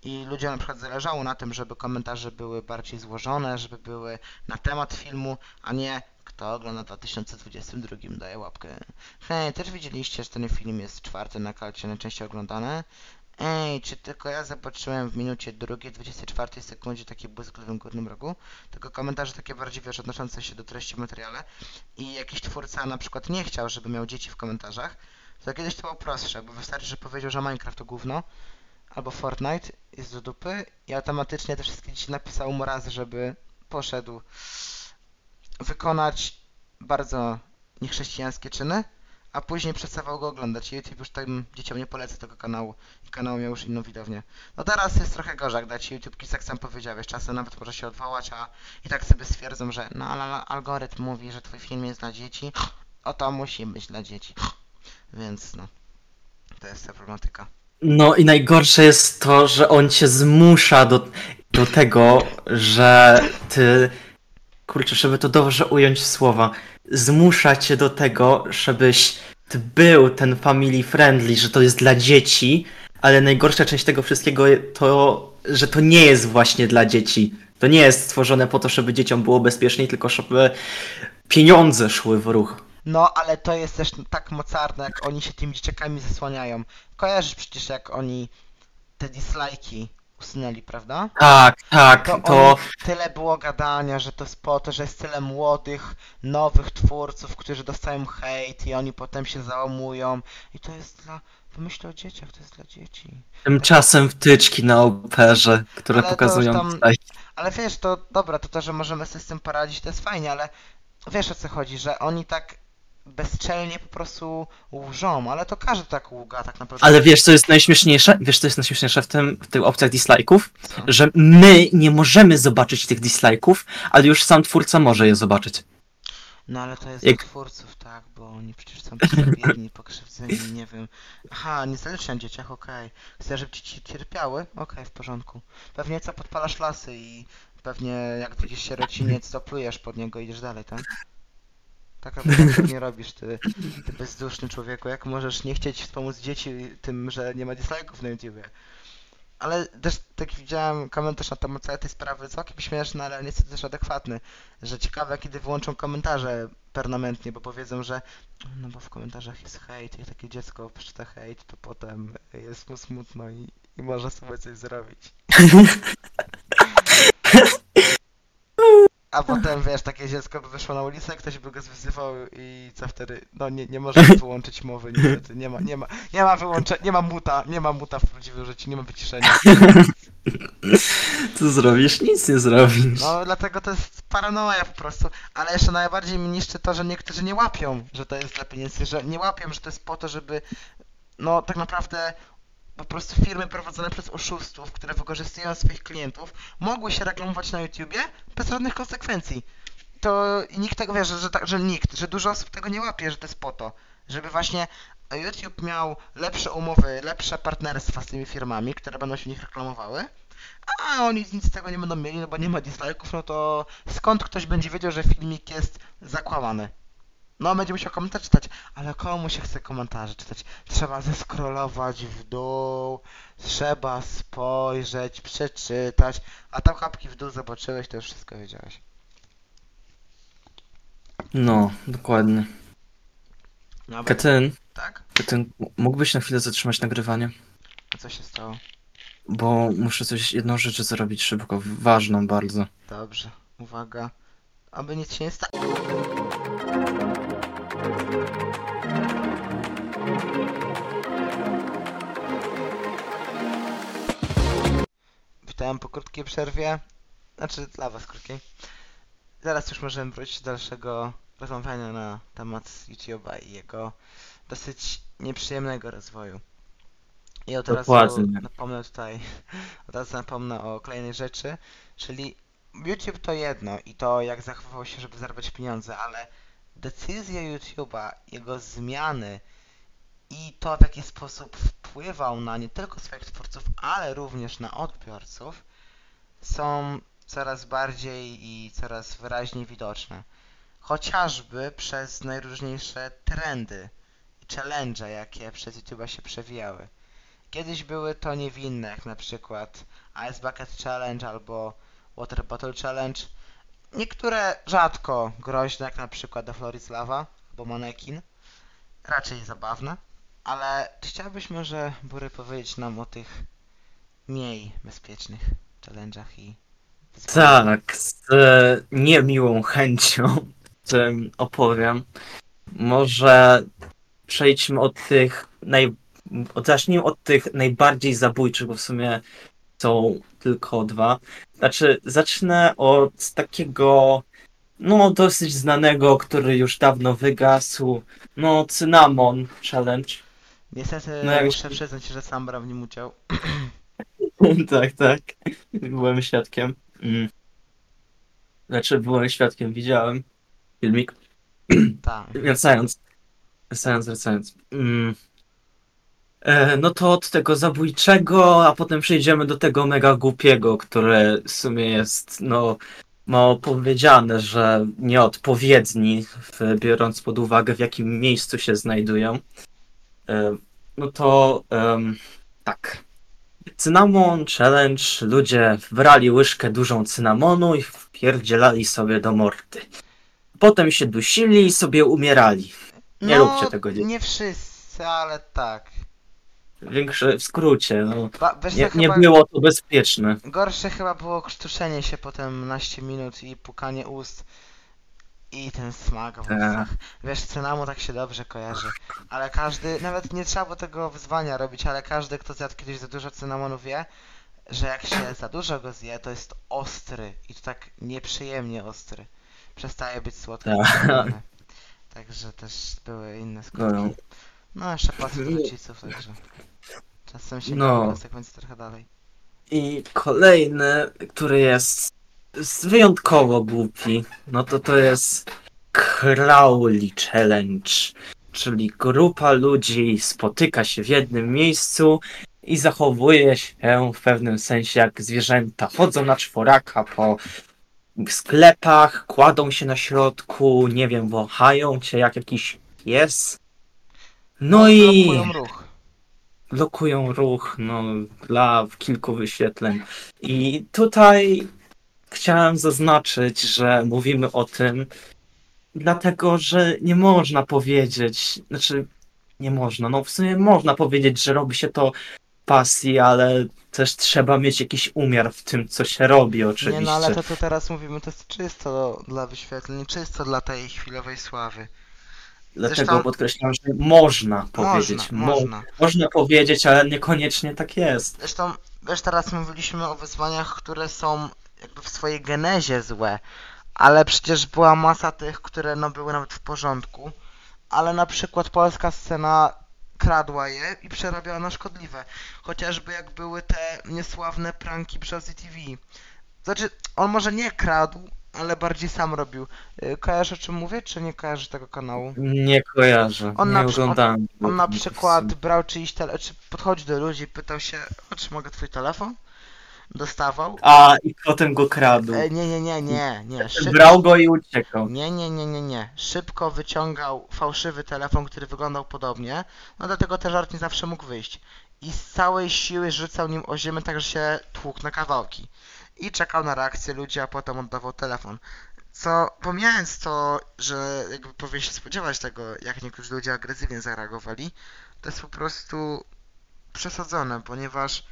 I ludziom na przykład zależało na tym, żeby komentarze były bardziej złożone, żeby były na temat filmu, a nie kto ogląda w 2022 daje łapkę. Hej, też widzieliście, że ten film jest czwarty na kalcie najczęściej oglądany? Ej, czy tylko ja zobaczyłem w minucie drugiej, 24 sekundzie taki błysk w lewym górnym rogu? Tylko komentarze takie bardziej, wiesz, odnoszące się do treści w materiale. I jakiś twórca na przykład nie chciał, żeby miał dzieci w komentarzach, to kiedyś to było prostsze, bo wystarczy, że powiedział, że Minecraft to gówno, albo Fortnite jest do dupy i automatycznie te wszystkie dzieci napisały mu raz, żeby poszedł wykonać bardzo niechrześcijańskie czyny, a później przestawał go oglądać. YouTube już tym dzieciom nie poleca tego kanału i kanał miał już inną widownię. No teraz jest trochę gorzej, jak dać YouTube Kids, jak sam powiedziałeś, czasem nawet może się odwołać, a i tak sobie stwierdzą, że no ale algorytm mówi, że twój film jest dla dzieci, o to musi być dla dzieci. Więc no, to jest ta problematyka. No i najgorsze jest to, że on cię zmusza do, do tego, że ty. Kurczę, żeby to dobrze ująć w słowa. Zmusza cię do tego, żebyś był ten family friendly, że to jest dla dzieci, ale najgorsza część tego wszystkiego to, że to nie jest właśnie dla dzieci. To nie jest stworzone po to, żeby dzieciom było bezpieczniej, tylko żeby pieniądze szły w ruch. No, ale to jest też tak mocarne, jak oni się tymi dzieciakami zasłaniają. Kojarzysz przecież, jak oni te dislajki usunęli, prawda? Tak, tak, To, to. tyle było gadania, że to jest po to, że jest tyle młodych, nowych twórców, którzy dostają hejt i oni potem się załamują. I to jest dla... Pomyśl o dzieciach, to jest dla dzieci. Tymczasem wtyczki na operze, które Ale to pokazują już tam- tutaj. Ale wiesz, to dobra, to to, że możemy sobie z tym poradzić, to jest fajnie, ale wiesz o co chodzi, że oni tak bezczelnie po prostu łżą, ale to każdy tak ługa tak naprawdę. Ale wiesz, co jest najśmieszniejsze? Wiesz, co jest najśmieszniejsze w tym, w tych opcjach dislike'ów? Że my nie możemy zobaczyć tych dislike'ów, ale już sam twórca może je zobaczyć. No ale to jest Jak- twórców, tak, bo oni przecież są biedni, pokrzywdzeni, nie wiem. Aha, niezależnie na dzieciach, okej. Chcesz, żeby dzieci cierpiały? Okej, w porządku. Pewnie co, podpalasz lasy i pewnie jak widzisz sierociniec, to plujesz pod niego i idziesz dalej, tak? Tak naprawdę nie robisz, ty, ty bezduszny człowieku. Jak możesz nie chcieć wspomóc dzieci tym, że nie ma dislike'ów na YouTubie? Ale też tak widziałem komentarz na temat całej tej sprawy, całkiem śmieszny, ale niestety też adekwatny, że ciekawe kiedy wyłączą komentarze permanentnie, bo powiedzą, że no bo w komentarzach jest hejt i takie dziecko przeczyta hejt, to potem jest mu smutno i, i może sobie coś zrobić. A potem, wiesz, takie dziecko by wyszło na ulicę, ktoś by go zwyzywał i co wtedy? No nie, nie możemy wyłączyć mowy, niestety, nie ma, nie ma, nie ma wyłączenia, nie ma muta, nie ma muta w prawdziwym życiu, nie ma wyciszenia. Co zrobisz? Nic nie zrobisz. No dlatego to jest paranoja po prostu, ale jeszcze najbardziej mi niszczy to, że niektórzy nie łapią, że to jest dla pieniędzy, że nie łapią, że to jest po to, żeby no tak naprawdę po prostu firmy prowadzone przez oszustów, które wykorzystują swoich klientów, mogły się reklamować na YouTubie bez żadnych konsekwencji. To nikt tego wie, że, że, tak, że nikt, że dużo osób tego nie łapie, że to jest po to, żeby właśnie YouTube miał lepsze umowy, lepsze partnerstwa z tymi firmami, które będą się w nich reklamowały, a oni nic z tego nie będą mieli, no bo nie ma dislike'ów, no to skąd ktoś będzie wiedział, że filmik jest zakłamany? No, będzie musiał komentarz czytać, ale komu się chce komentarze czytać? Trzeba zeskrolować w dół, trzeba spojrzeć, przeczytać, a tam chapki w dół zobaczyłeś, to już wszystko wiedziałeś. No, dokładnie. Dobra, Katyn, tak? Katyn, mógłbyś na chwilę zatrzymać nagrywanie? A co się stało? Bo muszę coś, jedną rzecz zrobić szybko, ważną bardzo. Dobrze, uwaga. Aby nic się nie stało. Witam po krótkiej przerwie. Znaczy dla was krótkiej. Zaraz już możemy wrócić do dalszego rozmawiania na temat YouTube'a i jego dosyć nieprzyjemnego rozwoju. I od razu Dokładnie. napomnę tutaj, od razu napomnę o kolejnej rzeczy, czyli YouTube to jedno i to jak zachowywał się, żeby zarabiać pieniądze, ale decyzje YouTube'a, jego zmiany i to w jaki sposób wpływał na nie tylko swoich twórców, ale również na odbiorców są coraz bardziej i coraz wyraźniej widoczne. Chociażby przez najróżniejsze trendy i challenge, jakie przez YouTube'a się przewijały. Kiedyś były to niewinne, jak na przykład Ice Bucket Challenge albo Water Bottle Challenge. Niektóre rzadko groźne, jak na przykład is Lava albo Mannequin. Raczej zabawne. Ale chciałbyś może, Bury, powiedzieć nam o tych mniej bezpiecznych challenge'ach i? Tak, z niemiłą chęcią tym opowiem. Może przejdźmy od tych naj... Zacznijmy od tych najbardziej zabójczych, bo w sumie są tylko dwa. Znaczy, zacznę od takiego, no, dosyć znanego, który już dawno wygasł. No, Cynamon Challenge. Niestety No jak- muszę przyznać, że sam brałem w nim udział. tak, tak. Byłem świadkiem. Mm. Znaczy, byłem świadkiem, widziałem filmik. Tak. Wracając. Wracając, wracając. Mm. E, no to od tego zabójczego, a potem przejdziemy do tego mega głupiego, które w sumie jest, no, mało powiedziane, że nieodpowiedni, biorąc pod uwagę w jakim miejscu się znajdują. E, no to em, tak. Cynamon Challenge. Ludzie brali łyżkę dużą cynamonu i wpierdzielali sobie do morty. Potem się dusili i sobie umierali. Nie no, róbcie tego, dzieci. Nie wszyscy, ale tak. Większe w skrócie, no. Ba, wiesz, Nie, co, nie chyba było to bezpieczne. Gorsze chyba było krztuszenie się potem naście minut i pukanie ust i ten smak w Tak. ustach. Wiesz, cynamu tak się dobrze kojarzy. Ale każdy, nawet nie trzeba było tego wyzwania robić, ale każdy, kto zjadł kiedyś za dużo cynamonu wie, że jak się za dużo go zje, to jest ostry i to tak nieprzyjemnie ostry. Przestaje być słodki. Tak. Także też były inne No. skutki. No, jeszcze płacę rodziców, także czasem się No. no. konsekwencje trochę dalej. I kolejny, który jest jest wyjątkowo głupi, no to to jest Crowley Challenge, czyli grupa ludzi spotyka się w jednym miejscu i zachowuje się w pewnym sensie jak zwierzęta. Chodzą na czworaka po sklepach, kładą się na środku, nie wiem, wąchają cię jak jakiś pies. No i Blokują ruch. blokują ruch no, dla kilku wyświetleń. I tutaj chciałem zaznaczyć, że mówimy o tym, dlatego że nie można powiedzieć, znaczy nie można, no w sumie można powiedzieć, że robi się to pasji, ale też trzeba mieć jakiś umiar w tym, co się robi oczywiście. Nie no, ale to co teraz mówimy to jest czysto dla wyświetleń, czysto dla tej chwilowej sławy. Dlatego zresztą- podkreślam, że można powiedzieć. Można, Mo- można. można powiedzieć, ale niekoniecznie tak jest. Zresztą, wiesz, teraz mówiliśmy o wyzwaniach, które są jakby w swojej genezie złe, ale przecież była masa tych, które no były nawet w porządku, ale na przykład polska scena kradła je i przerabiała na szkodliwe. Chociażby jak były te niesławne pranki Brzozzy TV. Znaczy, on może nie kradł, ale bardziej sam robił. Y, Kojarzysz o czym mówię, czy nie kojarzysz tego kanału? Nie kojarzę, On nie na przy- oglądałem. On na przykład brał czyjś telefon, czy podchodzi do ludzi, pytał się, o, czy mogę twój telefon? Dostawał. A, i potem go kradł. E, nie, nie, nie, nie, nie. Szy... Brał go i uciekał. Nie, nie, nie, nie, nie. Szybko wyciągał fałszywy telefon, który wyglądał podobnie. No dlatego ten żart nie zawsze mógł wyjść. I z całej siły rzucał nim o ziemię, tak że się tłukł na kawałki. I czekał na reakcję ludzi, a potem oddawał telefon. Co, pomijając to, że jakby powinien się spodziewać tego, jak niektórzy ludzie agresywnie zareagowali, to jest po prostu przesadzone, ponieważ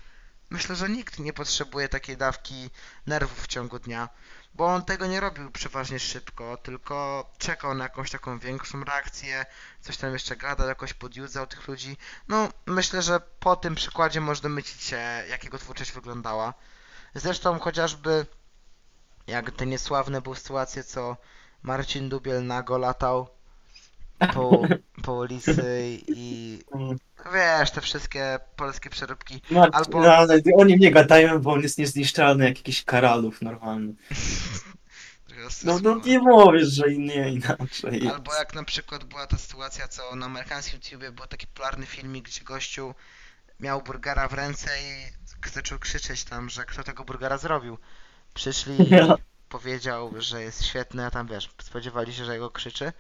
myślę, że nikt nie potrzebuje takiej dawki nerwów w ciągu dnia, bo on tego nie robił przeważnie szybko, tylko czekał na jakąś taką większą reakcję, coś tam jeszcze gadał, jakoś podjudzał tych ludzi. No, myślę, że po tym przykładzie można myśleć się, jak jego twórczość wyglądała. Zresztą chociażby jak te niesławne były sytuacje, co Marcin Dubiel nago latał po, po ulicy i wiesz, te wszystkie polskie przeróbki. Marcin, Albo- no, ale o nim nie gadajmy, bo on jest niezniszczalny jak jakiś karalów normalny. No, no nie mówisz, że nie inaczej. Albo jak na przykład była ta sytuacja, co na amerykańskim YouTubie był taki popularny filmik, gdzie gościu miał burgera w ręce i zaczął krzyczeć tam, że kto tego burgera zrobił. Przyszli i Ja. powiedział, że jest świetny, a tam wiesz, spodziewali się, że jego krzyczy.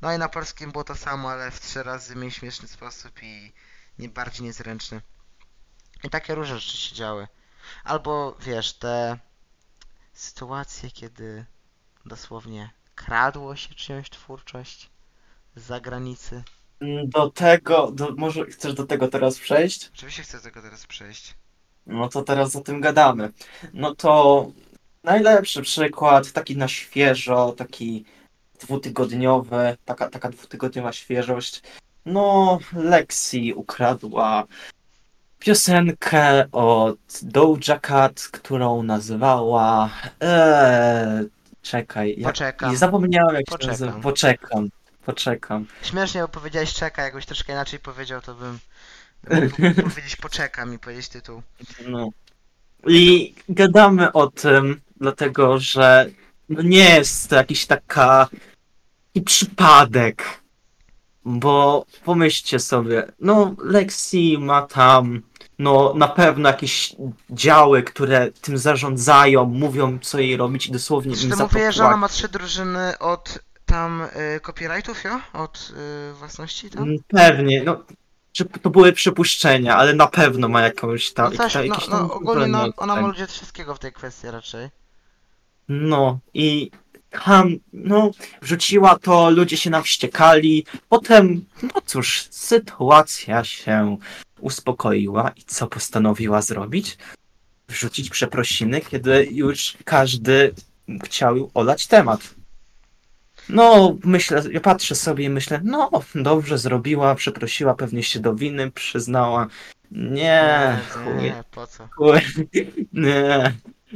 No i na polskim było to samo, ale w trzy razy mniej śmieszny sposób i nie bardziej niezręczny. I takie różne rzeczy się działy. Albo wiesz, te sytuacje, kiedy dosłownie kradło się czyjąś twórczość z zagranicy. Do tego, do, może chcesz do tego teraz przejść? Oczywiście chcę do tego teraz przejść. No to teraz o tym gadamy. No to najlepszy przykład, taki na świeżo, taki dwutygodniowy, taka, taka dwutygodniowa świeżość. No, Lexi ukradła piosenkę od Doja Cat, którą nazywała. Eee, czekaj, Poczekam. i zapomniałem jak Poczekam. się nazywa. Poczekam. Poczekam. Śmiesznie, bo powiedziałeś czeka, jakbyś troszkę inaczej powiedział, to bym mógł powiedzieć poczekam i powiedzieć tytuł. No. I gadamy o tym, dlatego że no nie jest to jakiś taka taki przypadek. Bo pomyślcie sobie, no Lexi ma tam no na pewno jakieś działy, które tym zarządzają, mówią co jej robić i dosłownie Czy im ty za to mówisz, że ona ma trzy drużyny od tam y, copyrightów, jo? Od y, własności tam? Mm, Pewnie, no to były przypuszczenia, ale na pewno ma jakąś tam, No, ta, no, jakieś no tam ogólnie no, ona ma ludzie wszystkiego w tej kwestii raczej. No i ham, no, wrzuciła to, ludzie się nawściekali. Potem, no cóż, sytuacja się uspokoiła i co postanowiła zrobić? Wrzucić przeprosiny, kiedy już każdy chciał olać temat. No, myślę, ja patrzę sobie i myślę, no, dobrze zrobiła, przeprosiła, pewnie się do winy przyznała. Nie, nie, chuj. nie, po co? Kur- Nie.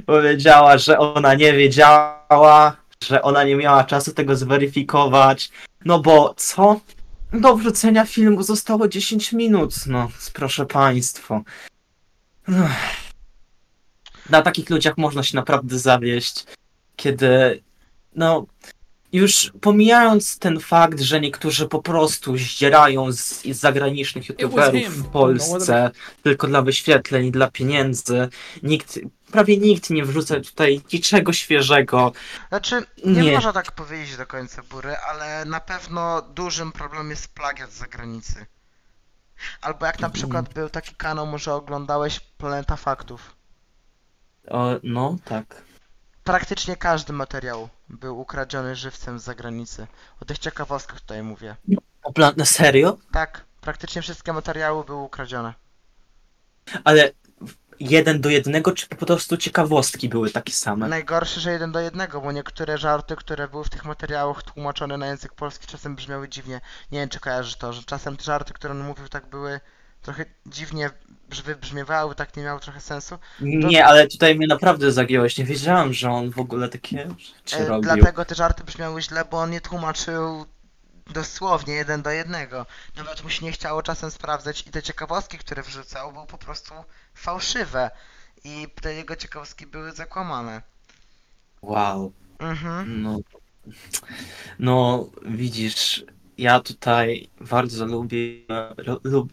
Powiedziała, że ona nie wiedziała, że ona nie miała czasu tego zweryfikować, No bo co? Do wrzucenia filmu zostało 10 minut, no proszę państwo. Ech. Na takich ludziach można się naprawdę zawieść, kiedy no już pomijając ten fakt, że niektórzy po prostu zdzierają z, z zagranicznych youtuberów w Polsce tylko dla wyświetleń, dla pieniędzy, nikt, prawie nikt nie wrzuca tutaj niczego świeżego. Znaczy, nie, Nie. można tak powiedzieć do końca bury, ale na pewno dużym problemem jest plagiat z zagranicy. Albo jak na Mhm. przykład był taki kanał, może oglądałeś Planeta Faktów. O, no, tak. Praktycznie każdy materiał był ukradziony żywcem z zagranicy. O tych ciekawostkach tutaj mówię. O, plan- na serio? Tak, praktycznie wszystkie materiały były ukradzione. Ale jeden do jednego, czy po prostu ciekawostki były takie same? Najgorsze, że jeden do jednego, bo niektóre żarty, które były w tych materiałach tłumaczone na język polski czasem brzmiały dziwnie. Nie wiem, czy kojarzysz to, że czasem te żarty, które on mówił, tak były trochę dziwnie brz- wybrzmiewały, tak nie miały trochę sensu. Nie, ale tutaj mnie naprawdę zagiąłeś. Nie wiedziałem, że on w ogóle takie rzeczy E, robił. dlatego te żarty brzmiały źle, bo on nie tłumaczył dosłownie jeden do jednego. Nawet mu się nie chciało czasem sprawdzać i te ciekawostki, które wrzucał, były po prostu fałszywe. I te jego ciekawostki były zakłamane. Wow. Mhm. No, no widzisz, ja tutaj bardzo lubię, lu, lub,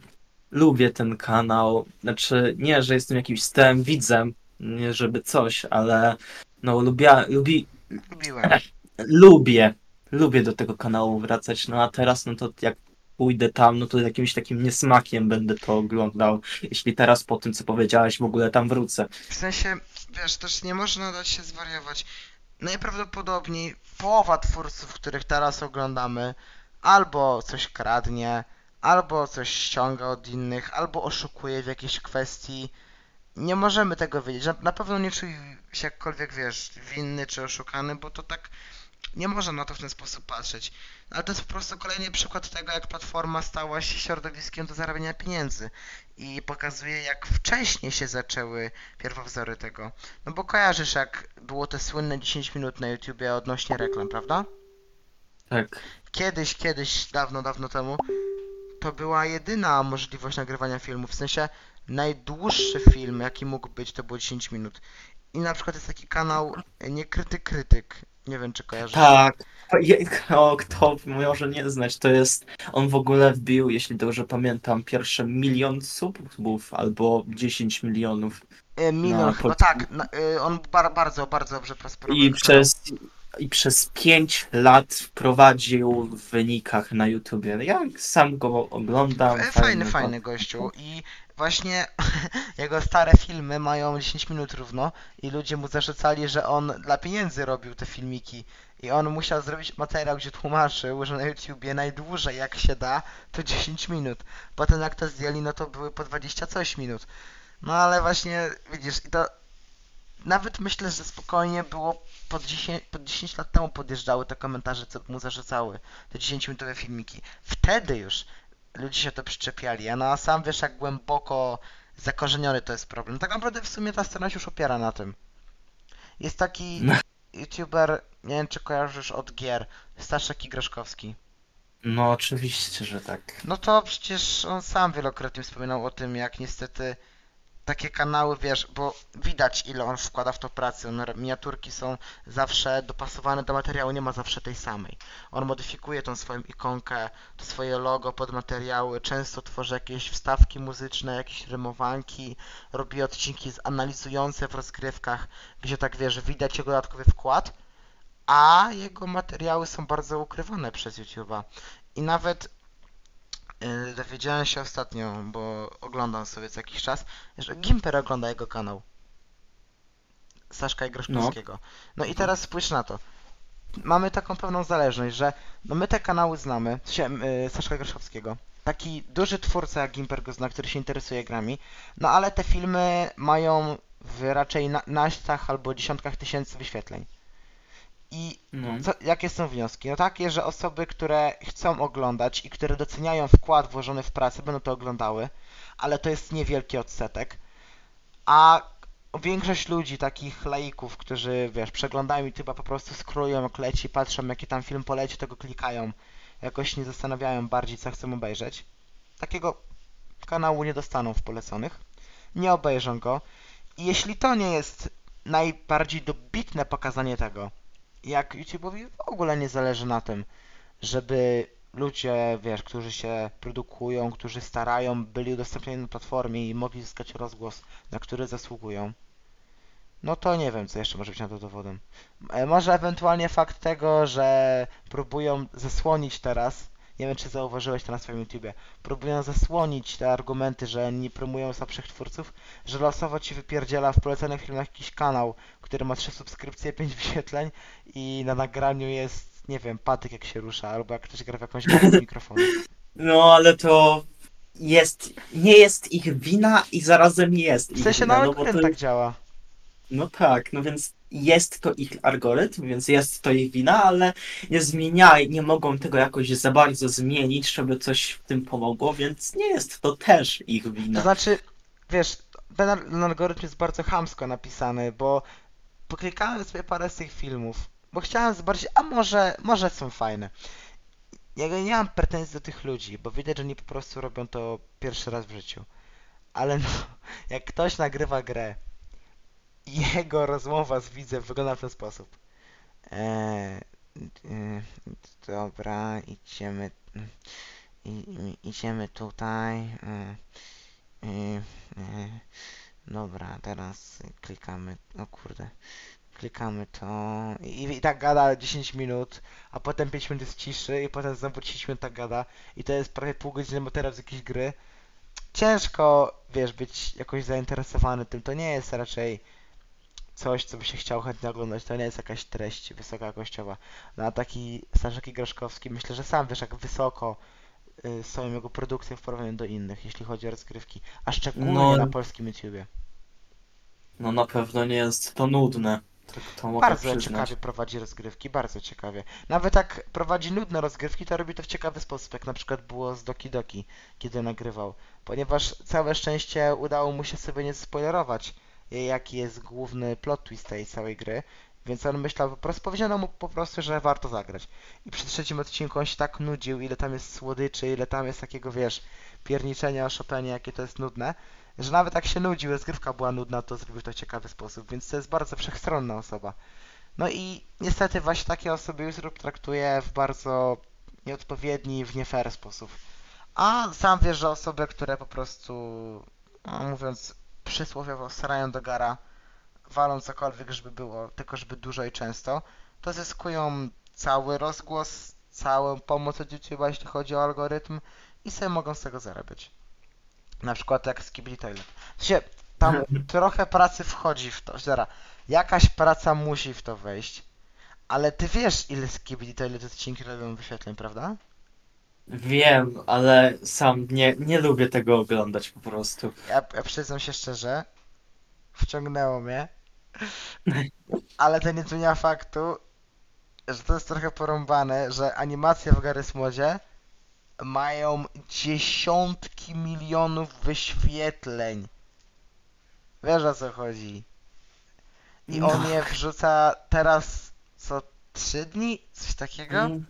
lubię ten kanał. Znaczy, nie, że jestem jakimś stałym widzem, nie żeby coś, ale no lubię, lubi, Lubiłem. lubię, lubię do tego kanału wracać. No a teraz, no to jak pójdę tam, no to jakimś takim niesmakiem będę to oglądał. Jeśli teraz po tym, co powiedziałeś, w ogóle tam wrócę. W sensie, wiesz, też nie można dać się zwariować. Najprawdopodobniej połowa twórców, których teraz oglądamy, albo coś kradnie, albo coś ściąga od innych, albo oszukuje w jakiejś kwestii. Nie możemy tego wiedzieć. Na- Na pewno nie czuj się jakkolwiek, wiesz, winny czy oszukany, bo to tak nie można na to w ten sposób patrzeć. Ale to jest po prostu kolejny przykład tego, jak platforma stała się środowiskiem do zarabiania pieniędzy. I pokazuje, jak wcześnie się zaczęły pierwowzory tego. No bo kojarzysz, jak było te słynne 10 minut na YouTubie odnośnie reklam, prawda? Tak. Kiedyś, kiedyś, dawno, dawno temu, to była jedyna możliwość nagrywania filmu. W sensie najdłuższy film, jaki mógł być, to było 10 minut. I na przykład jest taki kanał e, Niekryty Krytyk. Nie wiem, czy kojarzysz. Tak. O, kto może nie znać, to jest. On w ogóle wbił, jeśli dobrze pamiętam, pierwsze milion subów albo 10 milionów. E, Milion chyba, polskim. tak. E, on bar, bardzo, bardzo dobrze prosperował. I przez, I przez 5 lat wprowadził w wynikach na YouTubie. Ja sam go oglądam. E, Fajny, go- fajny gościu i właśnie jego stare filmy mają 10 minut równo i ludzie mu zarzucali, że on dla pieniędzy robił te filmiki i on musiał zrobić materiał, gdzie tłumaczył, że na YouTubie najdłużej jak się da to 10 minut. Potem jak to zdjęli, no to były po 20 coś minut. No ale właśnie widzisz, i to nawet myślę, że spokojnie było pod 10, pod 10 lat temu podjeżdżały te komentarze, co mu zarzucały, te 10-minutowe filmiki. Wtedy już ludzie się to przyczepiali, a no a sam wiesz jak głęboko zakorzeniony to jest problem. Tak naprawdę w sumie ta strona się już opiera na tym. Jest taki No. youtuber, nie wiem czy kojarzysz od gier, Staszek Igraszkowski. No, oczywiście, że tak. No to przecież on sam wielokrotnie wspominał o tym, jak niestety takie kanały, wiesz, bo widać ile on wkłada w to pracy. On, miniaturki są zawsze dopasowane do materiału, nie ma zawsze tej samej. On modyfikuje tą swoją ikonkę, to swoje logo pod materiały, często tworzy jakieś wstawki muzyczne, jakieś rymowanki, robi odcinki analizujące w rozgrywkach, gdzie tak wiesz, widać jego dodatkowy wkład, a jego materiały są bardzo ukrywane przez YouTube'a. I nawet dowiedziałem się ostatnio, bo oglądam sobie co jakiś czas, że Gimper ogląda jego kanał. Staszka Igraszkowskiego. No. i teraz spójrz na to. Mamy taką pewną zależność, że no my te kanały znamy, się, yy, Staszka Igraszkowskiego. Taki duży twórca jak Gimper go zna, który się interesuje grami, no ale te filmy mają w raczej na, albo dziesiątkach tysięcy wyświetleń. I No. co, jakie są wnioski? No takie, że osoby, które chcą oglądać i które doceniają wkład włożony w pracę, będą to oglądały, ale to jest niewielki odsetek. A większość ludzi, takich laików, którzy, wiesz, przeglądają YouTube'a, po prostu scrollują jak leci, patrzą jaki tam film poleci, tego klikają. Jakoś nie zastanawiają bardziej, co chcą obejrzeć. Takiego kanału nie dostaną w poleconych. Nie obejrzą go. I jeśli to nie jest najbardziej dobitne pokazanie tego, jak YouTube'owi w ogóle nie zależy na tym, żeby ludzie, wiesz, którzy się produkują, którzy starają, byli udostępnieni na platformie i mogli zyskać rozgłos, na który zasługują, no to nie wiem, co jeszcze może być na to dowodem. E, Może ewentualnie fakt tego, że próbują zasłonić teraz, nie wiem czy zauważyłeś to na swoim YouTubie, próbują zasłonić te argumenty, że nie promują słabszych twórców, że losowo ci wypierdziela w poleconych filmach jakiś kanał, który ma 3 subskrypcje, 5 wyświetleń i na nagraniu jest, nie wiem, patyk jak się rusza, albo jak ktoś gra w jakąś grę z mikrofonu. No ale to jest, nie jest ich wina i zarazem jest W ich sensie wina, na no bo algorytm to, tak działa. no tak, no więc jest to ich algorytm, więc jest to ich wina, ale nie zmieniaj, nie mogą tego jakoś za bardzo zmienić, żeby coś w tym pomogło, więc nie jest to też ich To wina. znaczy, wiesz, ten al- ten algorytm jest bardzo chamsko napisany, bo poklikałem sobie parę z tych filmów, bo chciałem zobaczyć, a może, może są fajne. Ja nie mam pretensji do tych ludzi, bo widać, że oni po prostu robią to pierwszy raz w życiu. Ale no, jak ktoś nagrywa grę jego rozmowa z widzem wygląda w ten sposób. Eee, e, dobra, idziemy, idziemy tutaj. E, e, e, dobra, teraz klikamy, o kurde, klikamy to i, i tak gada 10 minut, a potem 5 minut jest ciszy i potem znowu 10 minut tak gada i to jest prawie pół godziny materiał z jakiejś gry. Ciężko, wiesz, być jakoś zainteresowany tym, to nie jest raczej coś, co by się chciał chętnie oglądać, to nie jest jakaś treść wysokojakościowa. No a taki Staszek Graszkowski, myślę, że sam wiesz, jak wysoko y, są jego produkcje w porównaniu do innych, jeśli chodzi o rozgrywki, a szczególnie No. na polskim YouTubie. No na pewno nie jest to nudne, tak to mogę Bardzo przyznać. ciekawie prowadzi rozgrywki, bardzo ciekawie. Nawet jak prowadzi nudne rozgrywki, to robi to w ciekawy sposób, jak na przykład było z Doki Doki, kiedy nagrywał. Ponieważ całe szczęście udało mu się sobie nie spoilerować, jaki jest główny plot twist tej całej gry, więc on myślał, po prostu powiedziano mu po prostu, że warto zagrać. I przy trzecim odcinku on się tak nudził, ile tam jest słodyczy, ile tam jest takiego, wiesz, pierniczenia o jakie to jest nudne, że nawet jak się nudził, rozgrywka była nudna, to zrobił to w ciekawy sposób, więc to jest bardzo wszechstronna osoba. No i niestety właśnie takie osoby YouTube traktuje w bardzo nieodpowiedni, w nie fair sposób. A sam wiesz, że osoby, które po prostu, no, mówiąc przysłowiowo, starają do gara, walą cokolwiek, żeby było, tylko żeby dużo i często, to zyskują cały rozgłos, całą pomoc od YouTube'a, jeśli chodzi o algorytm i sobie mogą z tego zarabiać. Na przykład jak Skibidi Toilet. W sensie, tam trochę pracy wchodzi w to, zara, jakaś praca musi w to wejść, ale ty wiesz, ile Skibidi Toilet odcinki robią wyświetleń, prawda? Wiem, ale sam nie, nie lubię tego oglądać po prostu. Ja, ja przyznam się szczerze, wciągnęło mnie, ale to nie zmienia faktu, że to jest trochę porąbane, że animacje w Garry's Modzie mają dziesiątki milionów wyświetleń. Wiesz o co chodzi. I on No. je wrzuca teraz co trzy dni? Coś takiego? Mm,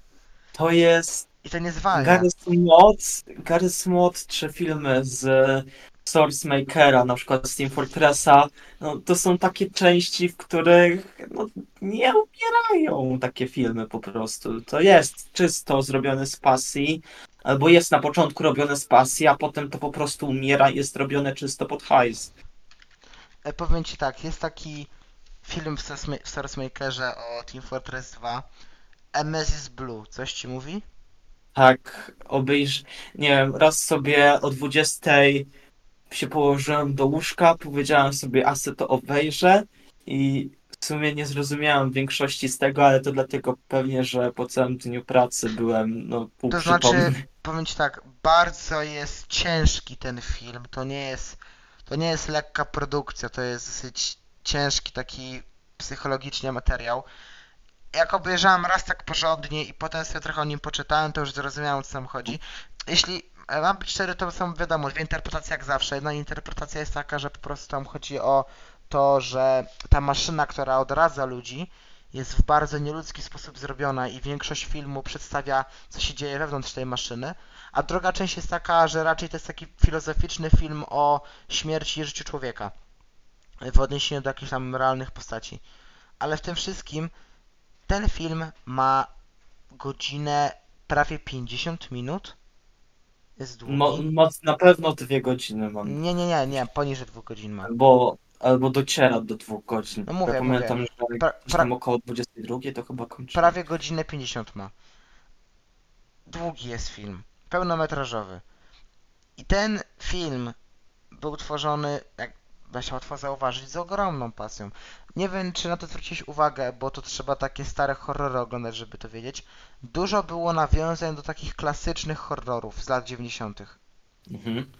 To jest I to nie zwalnia. Garry's Mod, Garry's Mod czy filmy z Source Makera, na przykład z Team Fortressa, no, to są takie części, w których no, nie umierają takie filmy po prostu. To jest czysto zrobione z pasji, albo jest na początku robione z pasji, a potem to po prostu umiera i jest robione czysto pod hajs. E, powiem ci tak, jest taki film w Source, Ma- w Source Makerze o Team Fortress 2. Emesis Blue, coś ci mówi? Tak, obejrz, nie wiem, raz sobie o 20 się położyłem do łóżka, powiedziałem sobie, a se to obejrzę i w sumie nie zrozumiałem większości z tego, ale to dlatego pewnie, że po całym dniu pracy byłem, no, To znaczy, powiem ci tak, bardzo jest ciężki ten film. To nie jest, to nie jest lekka produkcja, to jest dosyć ciężki taki psychologicznie materiał. Jak obejrzałem raz tak porządnie i potem sobie trochę o nim poczytałem, to już zrozumiałem o co tam chodzi. Jeśli e, mam być szczery, to są wiadomo, dwie interpretacje jak zawsze. Jedna interpretacja jest taka, że po prostu tam chodzi o to, że ta maszyna, która odradza ludzi, jest w bardzo nieludzki sposób zrobiona i większość filmu przedstawia, co się dzieje wewnątrz tej maszyny. A druga część jest taka, że raczej to jest taki filozoficzny film o śmierci i życiu człowieka w odniesieniu do jakichś tam realnych postaci. Ale w tym wszystkim ten film ma godzinę prawie 50 minut. Jest długi. Mo, moc, na pewno dwie godziny mam. Nie, nie, nie, nie, poniżej dwóch godzin ma. Albo, albo dociera do dwóch godzin. No mówię, ja mówię. pamiętam, że Pra, pra, tam około 22 to chyba kończy. prawie godzinę 50 ma. Długi jest film, pełnometrażowy. I ten film był tworzony, jak da się łatwo zauważyć, z ogromną pasją. Nie wiem, czy na to zwrócić uwagę, bo to trzeba takie stare horrory oglądać, żeby to wiedzieć. Dużo było nawiązań do takich klasycznych horrorów z lat 90. Mhm.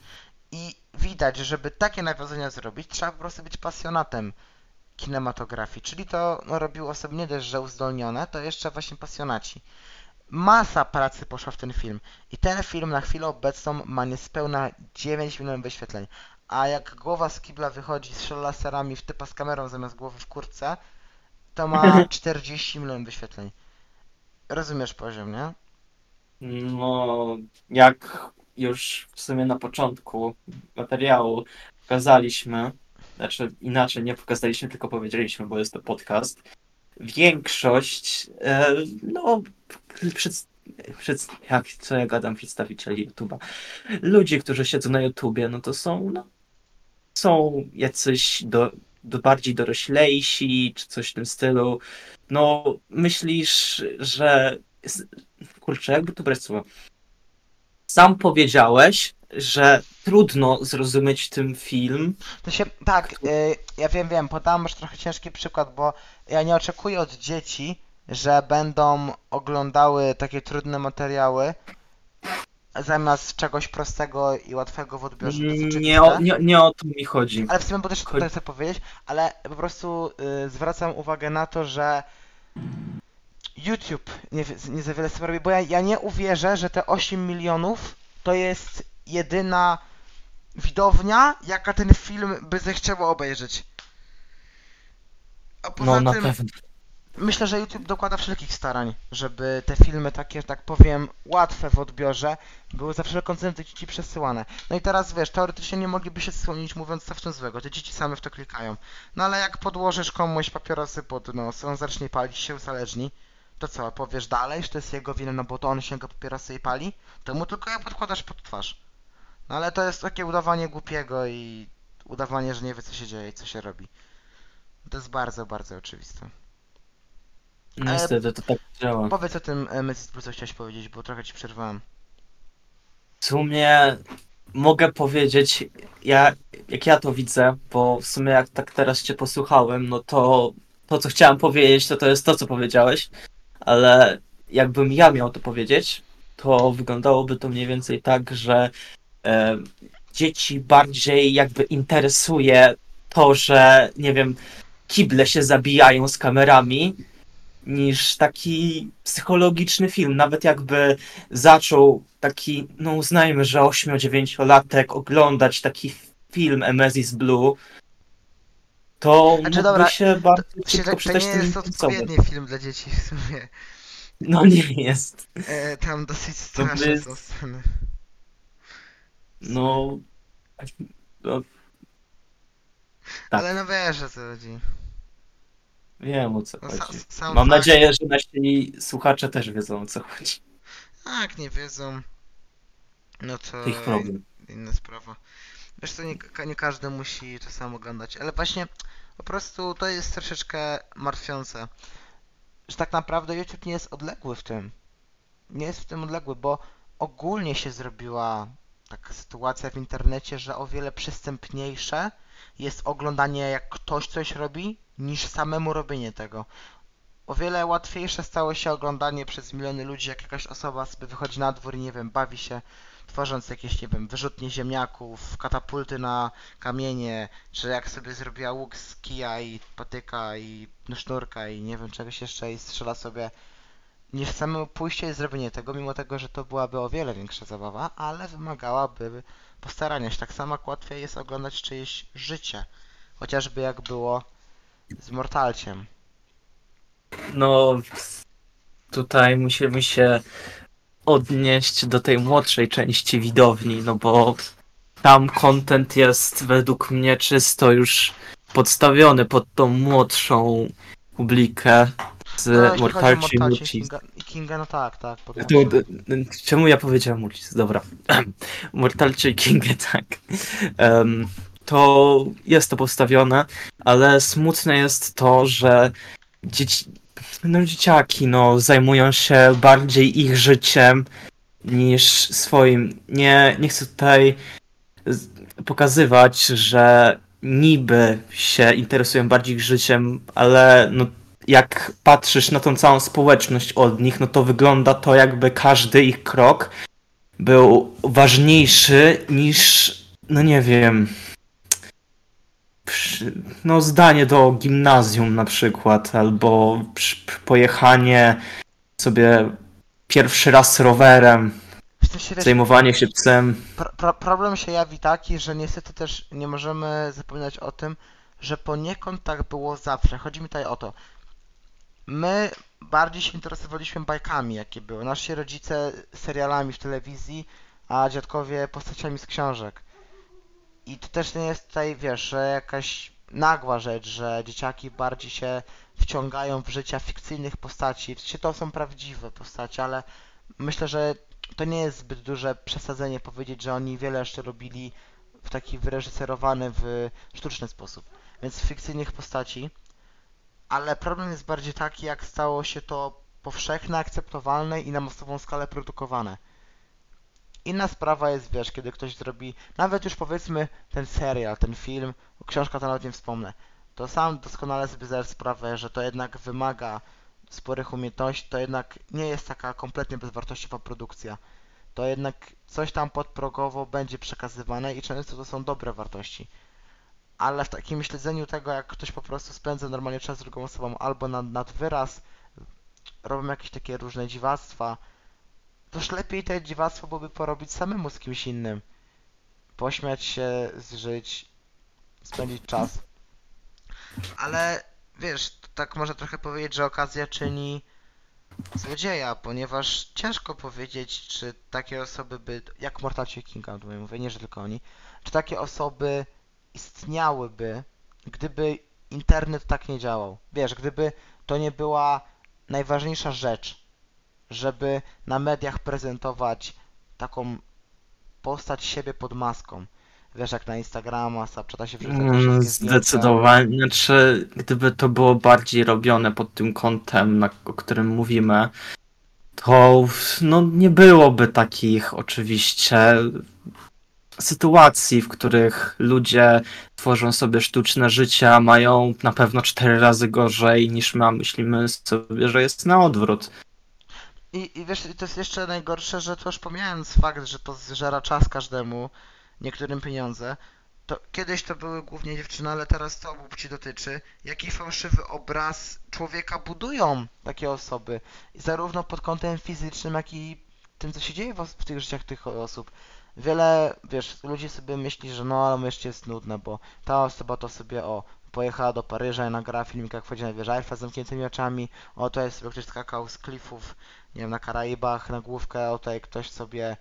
I widać, że żeby takie nawiązania zrobić, trzeba po prostu być pasjonatem kinematografii. Czyli to no, robił osoby nie dość, że uzdolnione, to jeszcze właśnie pasjonaci. Masa pracy poszła w ten film. I ten film na chwilę obecną ma niespełna 9 milionów wyświetleń. A jak głowa z kibla wychodzi, strzela laserami w typa z kamerą zamiast głowy w kurtce, to ma 40 milionów wyświetleń. Rozumiesz poziom, nie? No, jak już w sumie na początku materiału pokazaliśmy, znaczy inaczej, nie pokazaliśmy, tylko powiedzieliśmy, bo jest to podcast. Większość, e, no, przed, przed, jak, co ja gadam, przedstawicieli YouTube'a, ludzie, którzy siedzą na YouTubie, no to są, no, są jacyś do, do bardziej doroślejsi, czy coś w tym stylu. No, myślisz, że kurczę, jakby to brać słowo. Sam powiedziałeś, że trudno zrozumieć ten film. To się, tak, y, ja wiem, wiem, podam już trochę ciężki przykład, bo ja nie oczekuję od dzieci, że będą oglądały takie trudne materiały zamiast czegoś prostego i łatwego w odbiorze. Jest Nie o, nie, nie o to mi chodzi. Ale w sumie, bo też to chcę powiedzieć, ale po prostu y, zwracam uwagę na to, że YouTube nie, nie za wiele sobie robi, bo ja, ja nie uwierzę, że te 8 milionów to jest jedyna widownia, jaka ten film by zechciało obejrzeć. A poza No na tym, pewno. Myślę, że YouTube dokłada wszelkich starań, żeby te filmy takie, że tak powiem, łatwe w odbiorze były za wszelką cenę do dzieci przesyłane. No i teraz wiesz, teoretycznie nie mogliby się słonić mówiąc co w tym złego, te dzieci same w to klikają. No ale jak podłożysz komuś papierosy pod nos, on zacznie palić się uzależni, to co, powiesz dalej, że to jest jego wina, no bo to on sięga papierosy i pali? To mu tylko je podkładasz pod twarz. No ale to jest takie udawanie głupiego i udawanie, że nie wie co się dzieje i co się robi. To jest bardzo, bardzo oczywiste. Niestety to tak działa. Powiedz o tym e, Plus, co chciałeś powiedzieć, bo trochę ci przerwałem. W sumie mogę powiedzieć, ja, jak ja to widzę, bo w sumie jak tak teraz cię posłuchałem, no to to, co chciałem powiedzieć, to to jest to, co powiedziałeś, ale jakbym ja miał to powiedzieć, to wyglądałoby to mniej więcej tak, że e, dzieci bardziej jakby interesuje to, że nie wiem, kible się zabijają z kamerami, niż taki psychologiczny film. Nawet jakby zaczął taki, no uznajmy, że 8-9-latek oglądać taki film Emezis Blue, to Znaczy, dobra, się bardzo Się, szybko to, to przestać nie jest odpowiedni film dla dzieci w sumie. No nie jest. E, tam dosyć To straszne są sceny. No... no tak. Ale no wiesz o co chodzi. Wiem o co No, chodzi. Mam nadzieję, że nasi słuchacze też wiedzą o co chodzi. Tak, nie wiedzą. No to ich problem. inna sprawa. Co, nie, nie każdy musi to samo oglądać, ale właśnie po prostu to jest troszeczkę martwiące, że tak naprawdę YouTube nie jest odległy w tym. Nie jest w tym odległy, bo ogólnie się zrobiła taka sytuacja w internecie, że o wiele przystępniejsze jest oglądanie jak ktoś coś robi, niż samemu robienie tego. O wiele łatwiejsze stało się oglądanie przez miliony ludzi, jak jakaś osoba sobie wychodzi na dwór i nie wiem, bawi się tworząc jakieś, nie wiem, wyrzutnie ziemniaków, katapulty na kamienie, czy jak sobie zrobiła łuk z kija i patyka i sznurka i nie wiem czegoś jeszcze i strzela sobie niż samo pójście i zrobienie tego, mimo tego, że to byłaby o wiele większa zabawa, ale wymagałaby postarania się. Tak samo jak łatwiej jest oglądać czyjeś życie, Chociażby jak było z Mortalciem. No, tutaj musimy się odnieść do tej młodszej części widowni, no bo tam content jest według mnie czysto już podstawiony pod tą młodszą publikę z jeśli chodzi o Mortalci i Mortalcie i Multis. Kinga, i Kinga, no tak, tak. Podłączam. d- d- czemu ja powiedziałem Multis? Dobra. Mortalcie i Kingę, tak. Em, to jest to postawione, ale smutne jest to, że dzieci, no dzieciaki no, zajmują się bardziej ich życiem niż swoim. Nie, nie chcę tutaj z- pokazywać, że niby się interesują bardziej ich życiem, ale no, jak patrzysz na tą całą społeczność od nich, no to wygląda to jakby każdy ich krok był ważniejszy niż, no nie wiem, no zdanie do gimnazjum na przykład, albo pojechanie sobie pierwszy raz rowerem, W sensie, wiesz, zajmowanie się psem. pro, pro, problem się jawi taki, że niestety też nie możemy zapominać o tym, że poniekąd tak było zawsze. Chodzi mi tutaj o to. My bardziej się interesowaliśmy bajkami, jakie były. Nasi rodzice serialami w telewizji, a dziadkowie postaciami z książek. I to też nie jest tutaj, wiesz, jakaś nagła rzecz, że dzieciaki bardziej się wciągają w życia fikcyjnych postaci. Sensie to są prawdziwe postacie, ale myślę, że to nie jest zbyt duże przesadzenie powiedzieć, że oni wiele jeszcze robili w taki wyreżyserowany, w sztuczny sposób. Więc fikcyjnych postaci. Ale problem jest bardziej taki, jak stało się to powszechne, akceptowalne i na masową skalę produkowane. Inna sprawa jest, wiesz, kiedy ktoś zrobi, nawet już powiedzmy ten serial, ten film, książka to nawet nie wspomnę, to sam doskonale sobie zdajesz sprawę, że to jednak wymaga sporych umiejętności, to jednak nie jest taka kompletnie bezwartościowa produkcja. To jednak coś tam podprogowo będzie przekazywane i często to są dobre wartości. Ale w takim śledzeniu tego, jak ktoś po prostu spędza normalnie czas z drugą osobą albo nad, nad wyraz, robią jakieś takie różne dziwactwa, toż lepiej te dziwactwo byłoby porobić samemu z kimś innym. Pośmiać się, zżyć, spędzić czas. Ale wiesz, tak można trochę powiedzieć, że okazja czyni złodzieja, ponieważ ciężko powiedzieć, czy takie osoby by, jak Mortalcie Kinga, mówię, nie, że tylko oni, czy takie osoby istniałyby, gdyby internet tak nie działał. Wiesz, gdyby to nie była najważniejsza rzecz, żeby na mediach prezentować taką postać siebie pod maską. Wiesz, jak na Instagrama, Snapchata się Mm, wszystkie. Zdecydowanie. Znaczy, gdyby to było bardziej robione pod tym kątem, na, o którym mówimy, to no, nie byłoby takich oczywiście sytuacji, w których ludzie tworzą sobie sztuczne życia, mają na pewno cztery razy gorzej niż my, a myślimy sobie, że jest na odwrót. I, I wiesz, to jest jeszcze najgorsze, że to już pomijając fakt, że to zżera czas każdemu, niektórym pieniądze, to kiedyś to były głównie dziewczyny, ale teraz to obu płci dotyczy. Jaki fałszywy obraz człowieka budują takie osoby, zarówno pod kątem fizycznym, jak i tym, co się dzieje w, w tych życiach tych osób. Wiele, wiesz, ludzi sobie myśli, że no, ale myślcie jest nudne, bo ta osoba to sobie, o, pojechała do Paryża i nagrała filmik, jak wchodzi na wieżę Eiffla z zamkniętymi oczami, o, to jest sobie ktoś skakał z klifów nie wiem, na Karaibach, na główkę, o tutaj ktoś sobie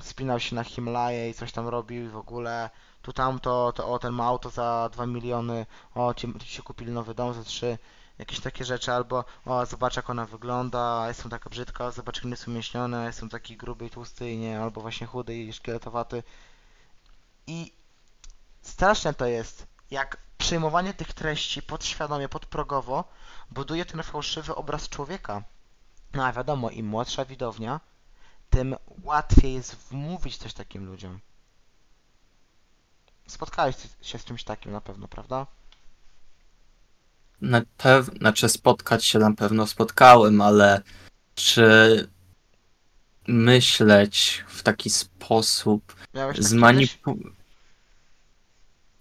spinał się na Himalaje i coś tam robił i w ogóle. Tu tamto, to o ten ma auto za 2 miliony, o ci, ci się kupili nowy dom za 3, jakieś takie rzeczy, albo o zobacz jak ona wygląda, jestem taka brzydka, zobacz jak jest umięśniony, a jestem taki gruby i tłusty i nie, albo właśnie chudy i szkieletowaty i straszne to jest, jak przyjmowanie tych treści podświadomie, podprogowo buduje ten fałszywy obraz człowieka. No a wiadomo, im młodsza widownia, tym łatwiej jest wmówić coś takim ludziom. Spotkałeś się z czymś takim na pewno, prawda? Na pew- znaczy spotkać się na pewno spotkałem, ale czy myśleć w taki sposób, Miałeś tak kiedyś? zmanipu...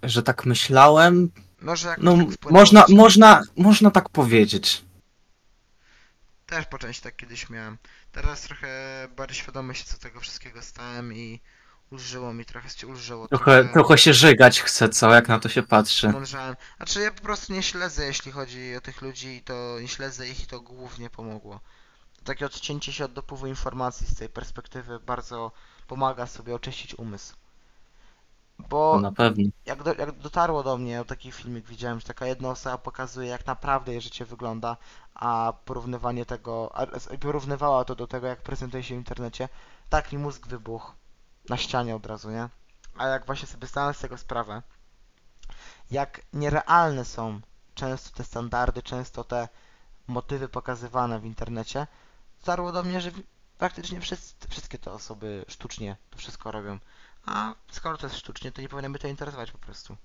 że tak myślałem? Może No, tak wpłynęło można, można, można tak powiedzieć. Też po części tak kiedyś miałem. Teraz trochę bardziej świadomy się co tego wszystkiego stałem i ulżyło mi, trochę się ulżyło. Trochę, trochę się żygać chce, co? Jak na to się patrzy. Mądrzałem. Znaczy ja po prostu nie śledzę, jeśli chodzi o tych ludzi, to nie śledzę ich i to głównie pomogło. Takie odcięcie się od dopływu informacji z tej perspektywy bardzo pomaga sobie oczyścić umysł. Bo na pewno. jak, do, jak dotarło do mnie, taki filmik widziałem, że taka jedna osoba pokazuje jak naprawdę jej życie wygląda, a porównywanie tego, a, a porównywała to do tego jak prezentuje się w internecie, tak mi mózg wybuchł na ścianie od razu, nie? A jak właśnie sobie zdałem z tego sprawę, jak nierealne są często te standardy, często te motywy pokazywane w internecie, dotarło do mnie, że praktycznie wszyscy, wszystkie te osoby sztucznie to wszystko robią. A skoro to jest sztucznie, to nie powinno mnie to interesować po prostu.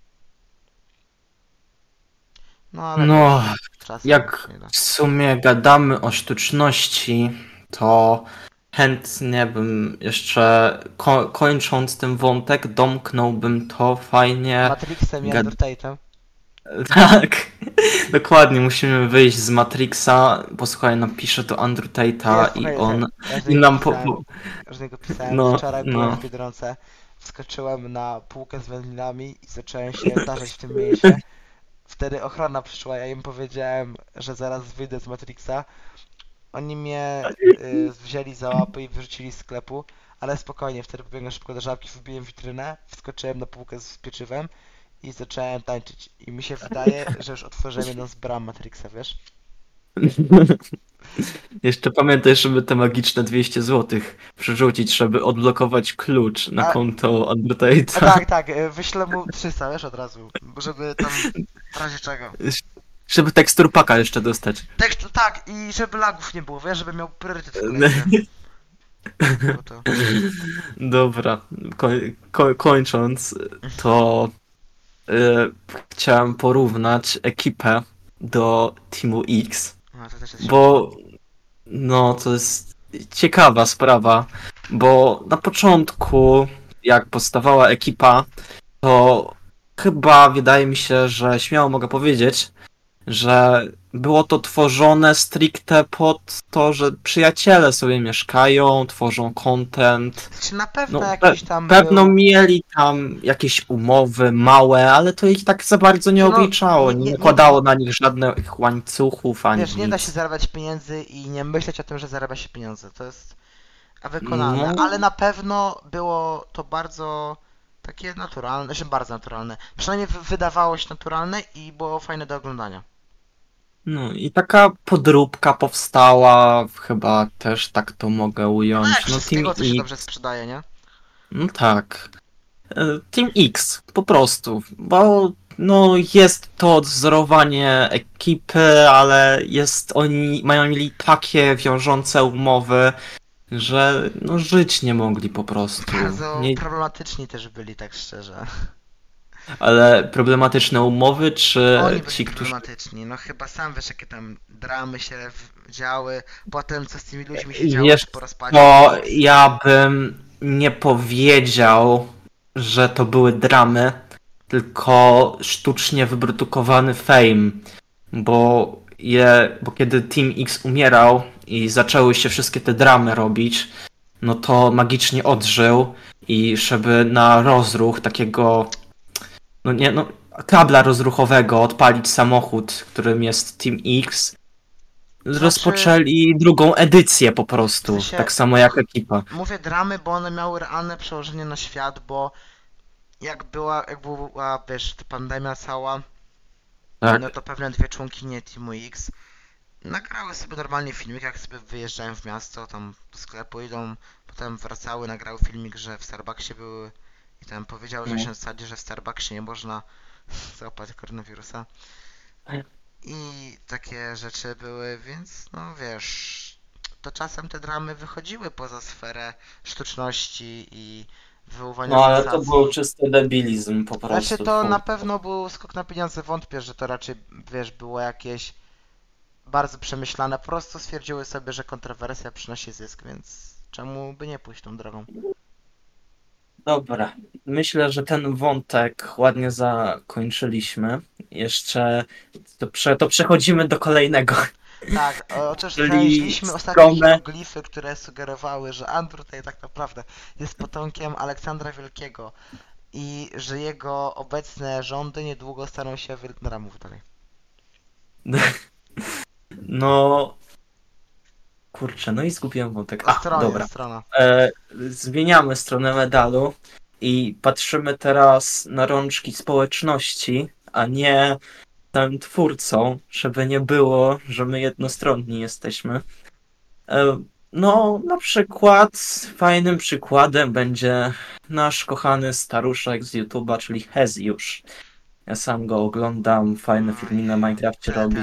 No ale No, jak w sumie gadamy o sztuczności, to chętnie bym jeszcze, ko kończąc ten wątek, domknąłbym to fajnie. Matrixem i Undertate'em. Tak, dokładnie, musimy wyjść z Matrixa, posłuchaj, napiszę do Andrew Tate'a i on, ja i nam po, po, ja niego pisałem, no, wczoraj no. byłem w Biedronce, wskoczyłem na półkę z wędlinami i zacząłem się zdarzać w tym miejscu. Wtedy ochrona przyszła, ja im powiedziałem, że zaraz wyjdę z Matrixa. Oni mnie y, wzięli za łapy i wyrzucili z sklepu, ale spokojnie, wtedy pobiegłem szybko do żabki, wbiłem witrynę, wskoczyłem na półkę z pieczywem i zacząłem tańczyć. I mi się wydaje, że już otworzyłem jedną z bram Matrixa, wiesz? Jeszcze pamiętaj, żeby te magiczne 200 zł przerzucić, żeby odblokować klucz na A- konto Andrew A Tate'a. tak, tak, y, wyślę mu 300, wiesz, od razu, żeby tam, w razie czego. Żeby tekstur paka jeszcze dostać. Tekst, tak, i żeby lagów nie było, wiesz, żeby miał priorytet. Bo to... Dobra, koń, ko, kończąc, to y, chciałem porównać ekipę do Teamu X, No, to też jest bo no to jest ciekawa sprawa, bo na początku jak powstawała ekipa, to chyba wydaje mi się, że śmiało mogę powiedzieć, że było to tworzone stricte pod to, że przyjaciele sobie mieszkają, tworzą content. Znaczy na pewno No, jakiś tam Pewno był... mieli tam jakieś umowy małe, ale to ich tak za bardzo nie No, obliczało, nie- nie nie- nakładało na nich żadnych łańcuchów ani Wiesz, nie da nic. się zarabiać pieniędzy i nie myśleć o tym, że zarabia się pieniądze. To jest wykonalne, No. ale na pewno było to bardzo takie naturalne, znaczy bardzo naturalne. Przynajmniej wy- wydawało się naturalne i było fajne do oglądania. No i taka podróbka powstała, chyba też tak to mogę ująć. No Team wszystkiego, się X. dobrze sprzedaje, nie? No tak. E, Team X, po prostu, bo no jest to odzorowanie ekipy, ale jest oni mają mieli takie wiążące umowy, że no żyć nie mogli po prostu. Bardzo Nie, problematyczni też byli, tak szczerze. Ale problematyczne umowy, czy Oni byli ci, którzy problematyczni. No chyba sam wiesz, jakie tam dramy się w- działy. Potem co z tymi ludźmi się działo Wiesz po rozpadzie. To ja bym nie powiedział, że to były dramy, tylko sztucznie wyprodukowany fame, bo je, bo kiedy Team X umierał i zaczęły się wszystkie te dramy robić, no to magicznie odżył i żeby na rozruch takiego, no nie, no kabla rozruchowego odpalić samochód, którym jest Team X, rozpoczęli drugą edycję po prostu, W sensie- tak samo jak ekipa. Mówię dramy, bo one miały realne przełożenie na świat, bo jak była, jak była, wiesz, ta pandemia cała, Tak. no to pewne dwie członkinie Teamu X nagrały sobie normalnie filmik, jak sobie wyjeżdżają w miasto, tam do sklepu idą, potem wracały, nagrały filmik, że w Starbucksie były tam powiedziały, że No. się wsadzi, że w Starbucksie nie można złapać koronawirusa. I takie rzeczy były, więc no wiesz, to czasem te dramy wychodziły poza sferę sztuczności i wywoływania No ale to sensacji. był czysty debilizm po prostu. Znaczy to na pewno był skok na pieniądze, wątpię, że to raczej, wiesz, było jakieś bardzo przemyślane. Po prostu stwierdziły sobie, że kontrowersja przynosi zysk, więc czemu by nie pójść tą drogą? Dobra, myślę, że ten wątek ładnie zakończyliśmy. Jeszcze to, prze, to przechodzimy do kolejnego. Tak, otóż Czyli znaleźliśmy ostatnio stronę- hieroglify, które sugerowały, że Andrew tutaj tak naprawdę jest potomkiem Aleksandra Wielkiego i że jego obecne rządy niedługo staną się mów dalej. No. Kurczę, no i zgubiłem wątek. A, stronie, dobra. strona. E, zmieniamy stronę medalu i patrzymy teraz na rączki społeczności, a nie tym twórcą, żeby nie było, że my jednostronni jesteśmy. E, no, na przykład fajnym przykładem będzie nasz kochany staruszek z YouTube'a, czyli Heziusz. Ja sam go oglądam, fajne filmy na Minecrafcie robi.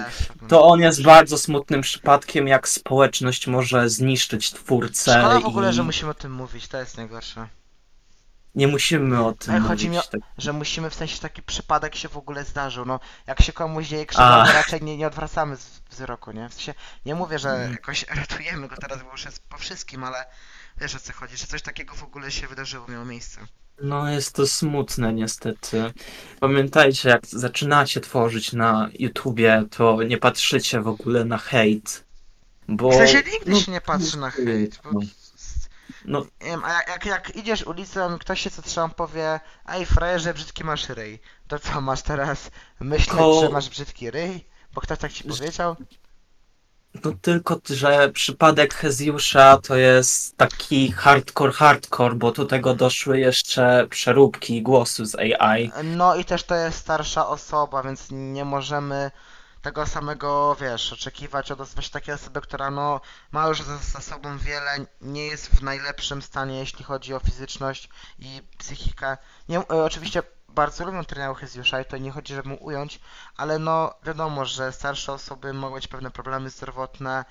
To on jest bardzo smutnym przypadkiem, jak społeczność może zniszczyć twórcę. Szkoda w ogóle, i że musimy o tym mówić, to jest najgorsze. Nie musimy o tym Ale mówić. chodzi mi o- tak. Że musimy, w sensie taki przypadek się w ogóle zdarzył, no jak się komuś dzieje krzywda, A. to raczej nie, nie odwracamy z wzroku, nie? W sensie, nie mówię, że Mhm. jakoś ratujemy go teraz, bo już jest po wszystkim, ale wiesz o co chodzi, że coś takiego w ogóle się wydarzyło, miało miejsce. No jest to smutne niestety. Pamiętajcie, jak zaczynacie tworzyć na YouTubie, to nie patrzycie w ogóle na hejt. Bo... W sensie nigdy no, się nie patrzy na hejt, bo... no. No, Nie wiem, a jak, jak, jak idziesz ulicą ktoś się co trzeba powie Ej frajerze, brzydki masz ryj, to co, masz teraz myśleć, To- że masz brzydki ryj? Bo ktoś tak ci powiedział? No tylko, że przypadek Heziusza to jest taki hardcore, hardcore, bo do tego doszły jeszcze przeróbki głosu z AI. No i też to jest starsza osoba, więc nie możemy tego samego, wiesz, oczekiwać od właśnie takiej osoby, która no ma już za, za sobą wiele, nie jest w najlepszym stanie, jeśli chodzi o fizyczność i psychikę. Nie, e, oczywiście bardzo lubię trenera Heziusza i to nie chodzi, żeby mu ująć, ale no wiadomo, że starsze osoby mogą mieć pewne problemy zdrowotne,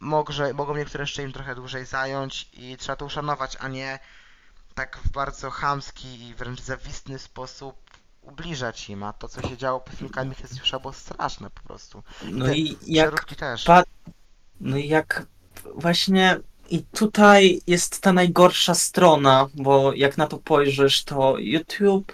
może, mogą niektóre jeszcze im trochę dłużej zająć i trzeba to uszanować, a nie tak w bardzo chamski i wręcz zawistny sposób ubliżać im, a to co się działo pod filmikami Hezjusza było straszne po prostu. No Te i jak też. No i jak właśnie i tutaj jest ta najgorsza strona, bo jak na to spojrzysz, to YouTube,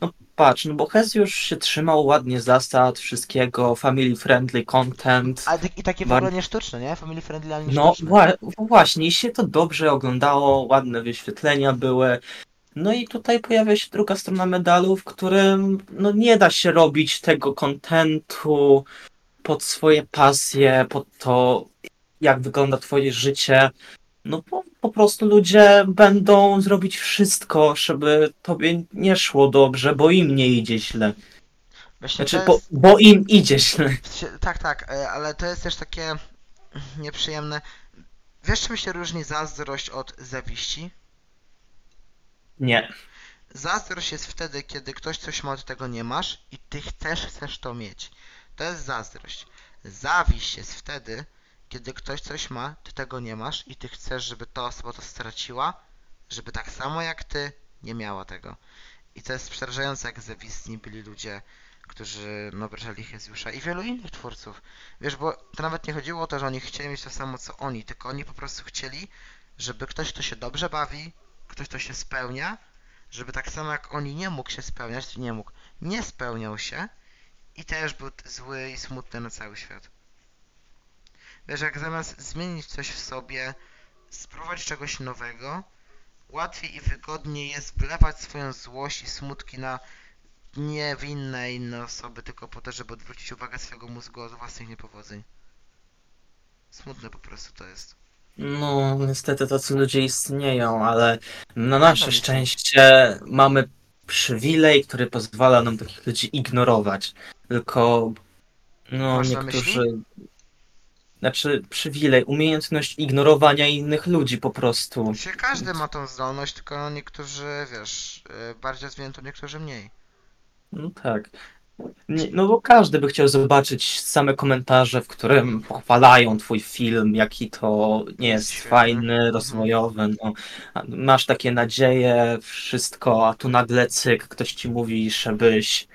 no patrz, no bo Hez już się trzymał ładnie zasad, wszystkiego, family friendly content. Ale i takie w ogóle nie sztuczne, nie? Family friendly, ale nie No sztuczne. wła- właśnie, i się to dobrze oglądało, ładne wyświetlenia były. No i tutaj pojawia się druga strona medalu, w którym no nie da się robić tego kontentu pod swoje pasje, pod to, jak wygląda twoje życie. No bo po prostu ludzie będą zrobić wszystko, żeby tobie nie szło dobrze, bo im nie idzie źle. Właśnie Znaczy, to bo, jest... bo im idzie źle. Tak, tak, e, ale to jest też takie nieprzyjemne. Wiesz czym się różni zazdrość od zawiści? Nie. Zazdrość jest wtedy, kiedy ktoś coś ma, ty tego nie masz i ty też chcesz to mieć. To jest zazdrość. Zawiść jest wtedy, kiedy ktoś coś ma, ty tego nie masz i ty chcesz, żeby ta osoba to straciła, żeby tak samo jak ty nie miała tego. I to jest przerażające, jak zawistni byli ludzie, którzy no, obrażali Jezusza i wielu innych twórców. Wiesz, bo to nawet nie chodziło o to, że oni chcieli mieć to samo co oni, tylko oni po prostu chcieli, żeby ktoś, kto się dobrze bawi, ktoś, kto się spełnia, żeby tak samo jak oni nie mógł się spełniać, nie mógł, nie spełniał się i też był zły i smutny na cały świat. Wiesz, jak zamiast zmienić coś w sobie, spróbować czegoś nowego, łatwiej i wygodniej jest wlewać swoją złość i smutki na niewinne inne osoby, tylko po to, żeby odwrócić uwagę swojego mózgu od własnych niepowodzeń. Smutne po prostu to jest. No, niestety tacy ludzie istnieją, ale na nasze szczęście mamy przywilej, który pozwala nam takich ludzi ignorować. Tylko, no, Masz niektórzy. Znaczy, przywilej, umiejętność ignorowania innych ludzi po prostu. Się każdy ma tą zdolność, tylko niektórzy, wiesz, yy, bardziej rozwiniętą, niektórzy mniej. No tak. Nie, no bo każdy by chciał zobaczyć same komentarze, w którym pochwalają twój film, jaki to nie jest Świetny. fajny, rozwojowy. No. Masz takie nadzieje, wszystko, a tu nagle cyk, ktoś ci mówi, żebyś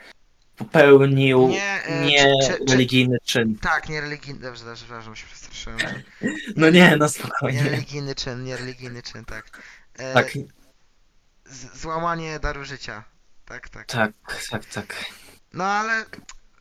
popełnił Nie, e, czy- czy- czyn. Tak, niereligijny, dobrze, dobrze, przepraszam, się przestraszyłem. No nie, no spokojnie. Niereligijny czyn, niereligijny czyn, tak. E, Tak, z, złamanie daru życia. Tak, tak. tak, tak, tak. No ale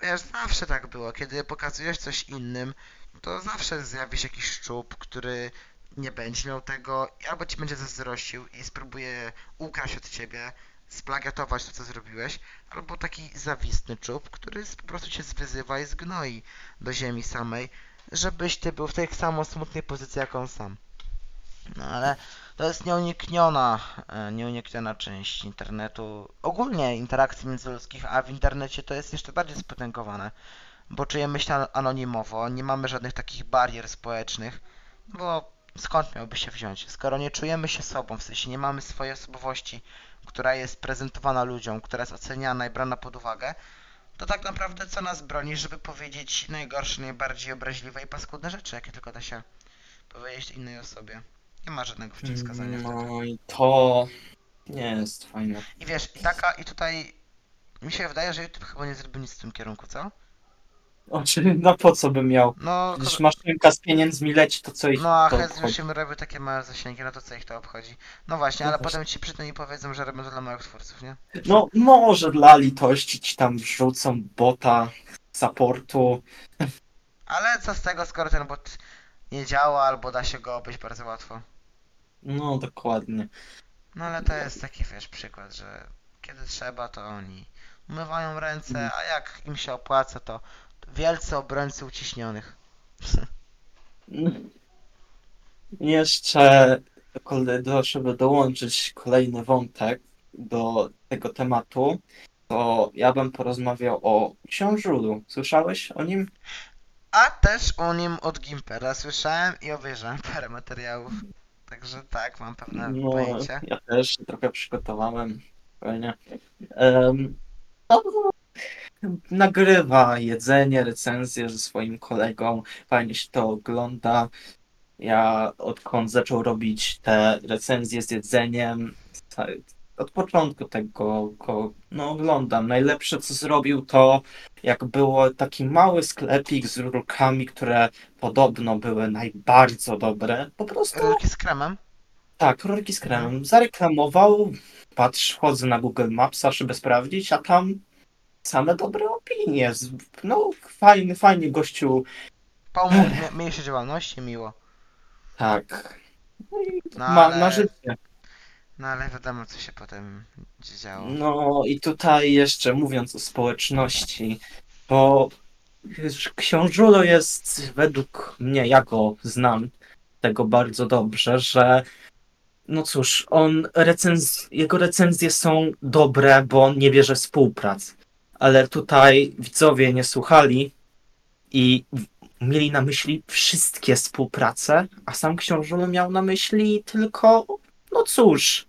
wiesz, zawsze tak było. Kiedy pokazujesz coś innym, to zawsze zjawi się jakiś szczup, który nie będzie miał tego, albo ci będzie zazdrościł i spróbuje ukraść od ciebie, splagiatować to, co zrobiłeś, albo taki zawistny czub, który po prostu cię zwyzywa i zgnoi do ziemi samej, żebyś ty był w tej samo smutnej pozycji, jak on sam. No ale to jest nieunikniona, e, nieunikniona część internetu, ogólnie interakcji międzyludzkich, a w internecie to jest jeszcze bardziej spotęgowane, bo czujemy się anonimowo, nie mamy żadnych takich barier społecznych, bo skąd miałby się wziąć? Skoro nie czujemy się sobą, w sensie nie mamy swojej osobowości, która jest prezentowana ludziom, która jest oceniana i brana pod uwagę, to tak naprawdę co nas broni, żeby powiedzieć najgorsze, najbardziej obraźliwe i paskudne rzeczy, jakie tylko da się powiedzieć innej osobie. Nie ma żadnego przeciwwskazania wtedy. No i to nie jest fajne. I wiesz, i taka, i tutaj mi się wydaje, że YouTube chyba nie zrobił nic w tym kierunku, co? Znaczy, no po co bym miał? No, Przecież maszynka z pieniędzmi leci, to co ich no a to Hez obchodzi? się robi takie małe zasięgi, no to co ich to obchodzi? No właśnie, No ale właśnie. potem ci przyjdą i powiedzą, że robią to dla małych twórców, nie? No może dla litości ci tam wrzucą bota supportu. Ale co z tego, skoro ten bot nie działa, albo da się go obejść bardzo łatwo. No dokładnie. No ale to jest taki, wiesz, przykład, że kiedy trzeba, to oni umywają ręce, a jak im się opłaca, to wielcy obrońcy uciśnionych. Jeszcze, do- żeby dołączyć kolejny wątek do tego tematu, to ja bym porozmawiał o książulu. Słyszałeś o nim? A też o nim od Gimpera słyszałem i obejrzałem parę materiałów. Także tak, mam pewne No, pojęcie. ja też trochę przygotowałem. Fajnie. No, nagrywa jedzenie, recenzje ze swoim kolegą. Fajnie się to ogląda. Ja odkąd zaczął robić te recenzje z jedzeniem, od początku tego go no, oglądam. Najlepsze co zrobił to jak było taki mały sklepik z rurkami, które podobno były najbardziej dobre. Po prostu Rurki z kremem? tak, rurki z kremem. Zareklamował, patrz, chodzę na Google Mapsa, żeby sprawdzić, a tam same dobre opinie. No, fajny, fajnie gościu. Pomógł, mniejszej działalności, miło. Tak. No i No ma, ale- ma życie. No ale wiadomo, co się potem działo. No i tutaj jeszcze mówiąc o społeczności, bo Książulo jest według mnie, ja go znam tego bardzo dobrze, że no cóż, on recenz... jego recenzje są dobre, bo on nie bierze współprac. Ale tutaj widzowie nie słuchali i mieli na myśli wszystkie współprace, a sam Książulo miał na myśli tylko, no cóż,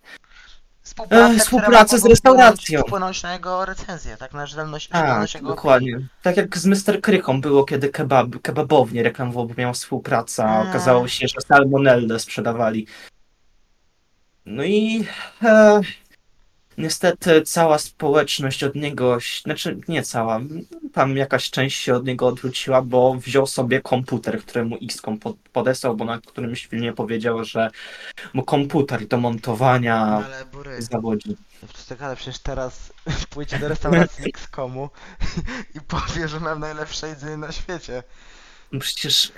Współpracę, które współpracę z restauracją. Wpłynąć, na jego recenzję, tak? Na rzetelność, Tak, rzetelność jego opinii. dokładnie. Tak jak z Mr. Krychą było, kiedy kebab, kebabownie reklamował, bo miał współpracę, a Mm. okazało się, że salmonellę sprzedawali. No i e, niestety cała społeczność od niego, znaczy nie cała, tam jakaś część się od niego odwróciła, bo wziął sobie komputer, któremu XCOM pod- podesłał, bo na którymś filmie powiedział, że mu komputer do montowania No ale Bury, zawodzi. tak, ale przecież teraz pójdzie do restauracji X-komu i powie, że mam najlepsze jedzenie na świecie. No Przecież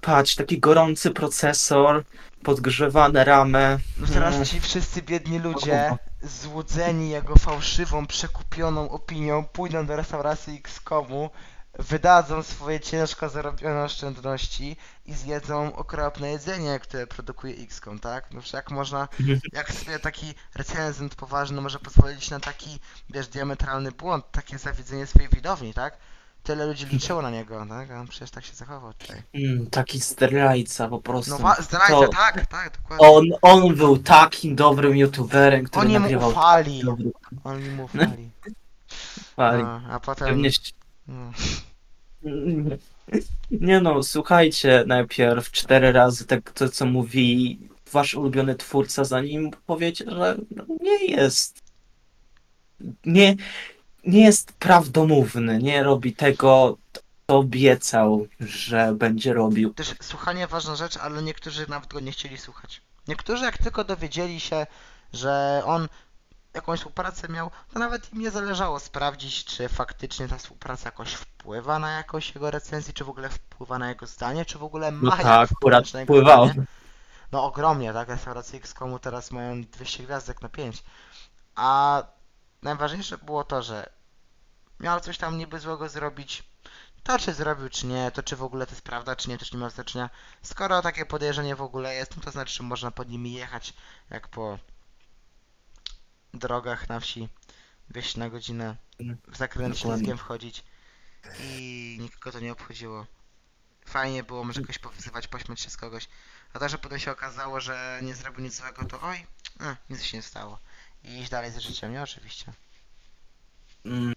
patrz, taki gorący procesor, podgrzewane ramy. No teraz Mm. ci wszyscy biedni ludzie, złudzeni jego fałszywą, przekupioną opinią, pójdą do restauracji X-komu, wydadzą swoje ciężko zarobione oszczędności i zjedzą okropne jedzenie, które produkuje X-kom, tak? No jak można, jak sobie taki recenzent poważny może pozwolić na taki, wiesz, diametralny błąd, takie zawiedzenie swojej widowni, tak? Tyle ludzi liczyło na niego, tak? A on przecież tak się zachował tutaj. Mm, taki zdrajca po prostu. No wa- zdrajca, To tak, tak, dokładnie. On, on był takim dobrym youtuberem, który Oni mu nagrywał ufali, dobry oni mu ufali. fali. No, a potem... Pewnie... No. Nie no, słuchajcie najpierw cztery razy tak to, co mówi wasz ulubiony twórca, zanim powiecie, że no, nie jest. Nie, nie jest prawdomówny, nie robi tego, co obiecał, że będzie robił. Też słuchanie ważna rzecz, ale niektórzy nawet go nie chcieli słuchać. Niektórzy jak tylko dowiedzieli się, że on jakąś współpracę miał, to nawet im nie zależało sprawdzić, czy faktycznie ta współpraca jakoś wpływa na jakość jego recenzji, czy w ogóle wpływa na jego zdanie, czy w ogóle No ma tak, jak akurat zdanie. No ogromnie, tak? Restauracje XCOMu teraz mają 200 gwiazdek na 5. A najważniejsze było to, że miał coś tam niby złego zrobić. To czy zrobił, czy nie, to czy w ogóle to jest prawda, czy nie, też nie ma znaczenia. Skoro takie podejrzenie w ogóle jest, no to znaczy, że można pod nimi jechać jak po drogach na wsi 200 na godzinę, w zakręt ślizgiem wchodzić i nikogo to nie obchodziło. Fajnie było, może kogoś powyzywać, pośmiać się z kogoś. A to, że potem się okazało, że nie zrobił nic złego, to oj, nic się nie stało. I iść dalej z życiem, nie? Oczywiście. Mm,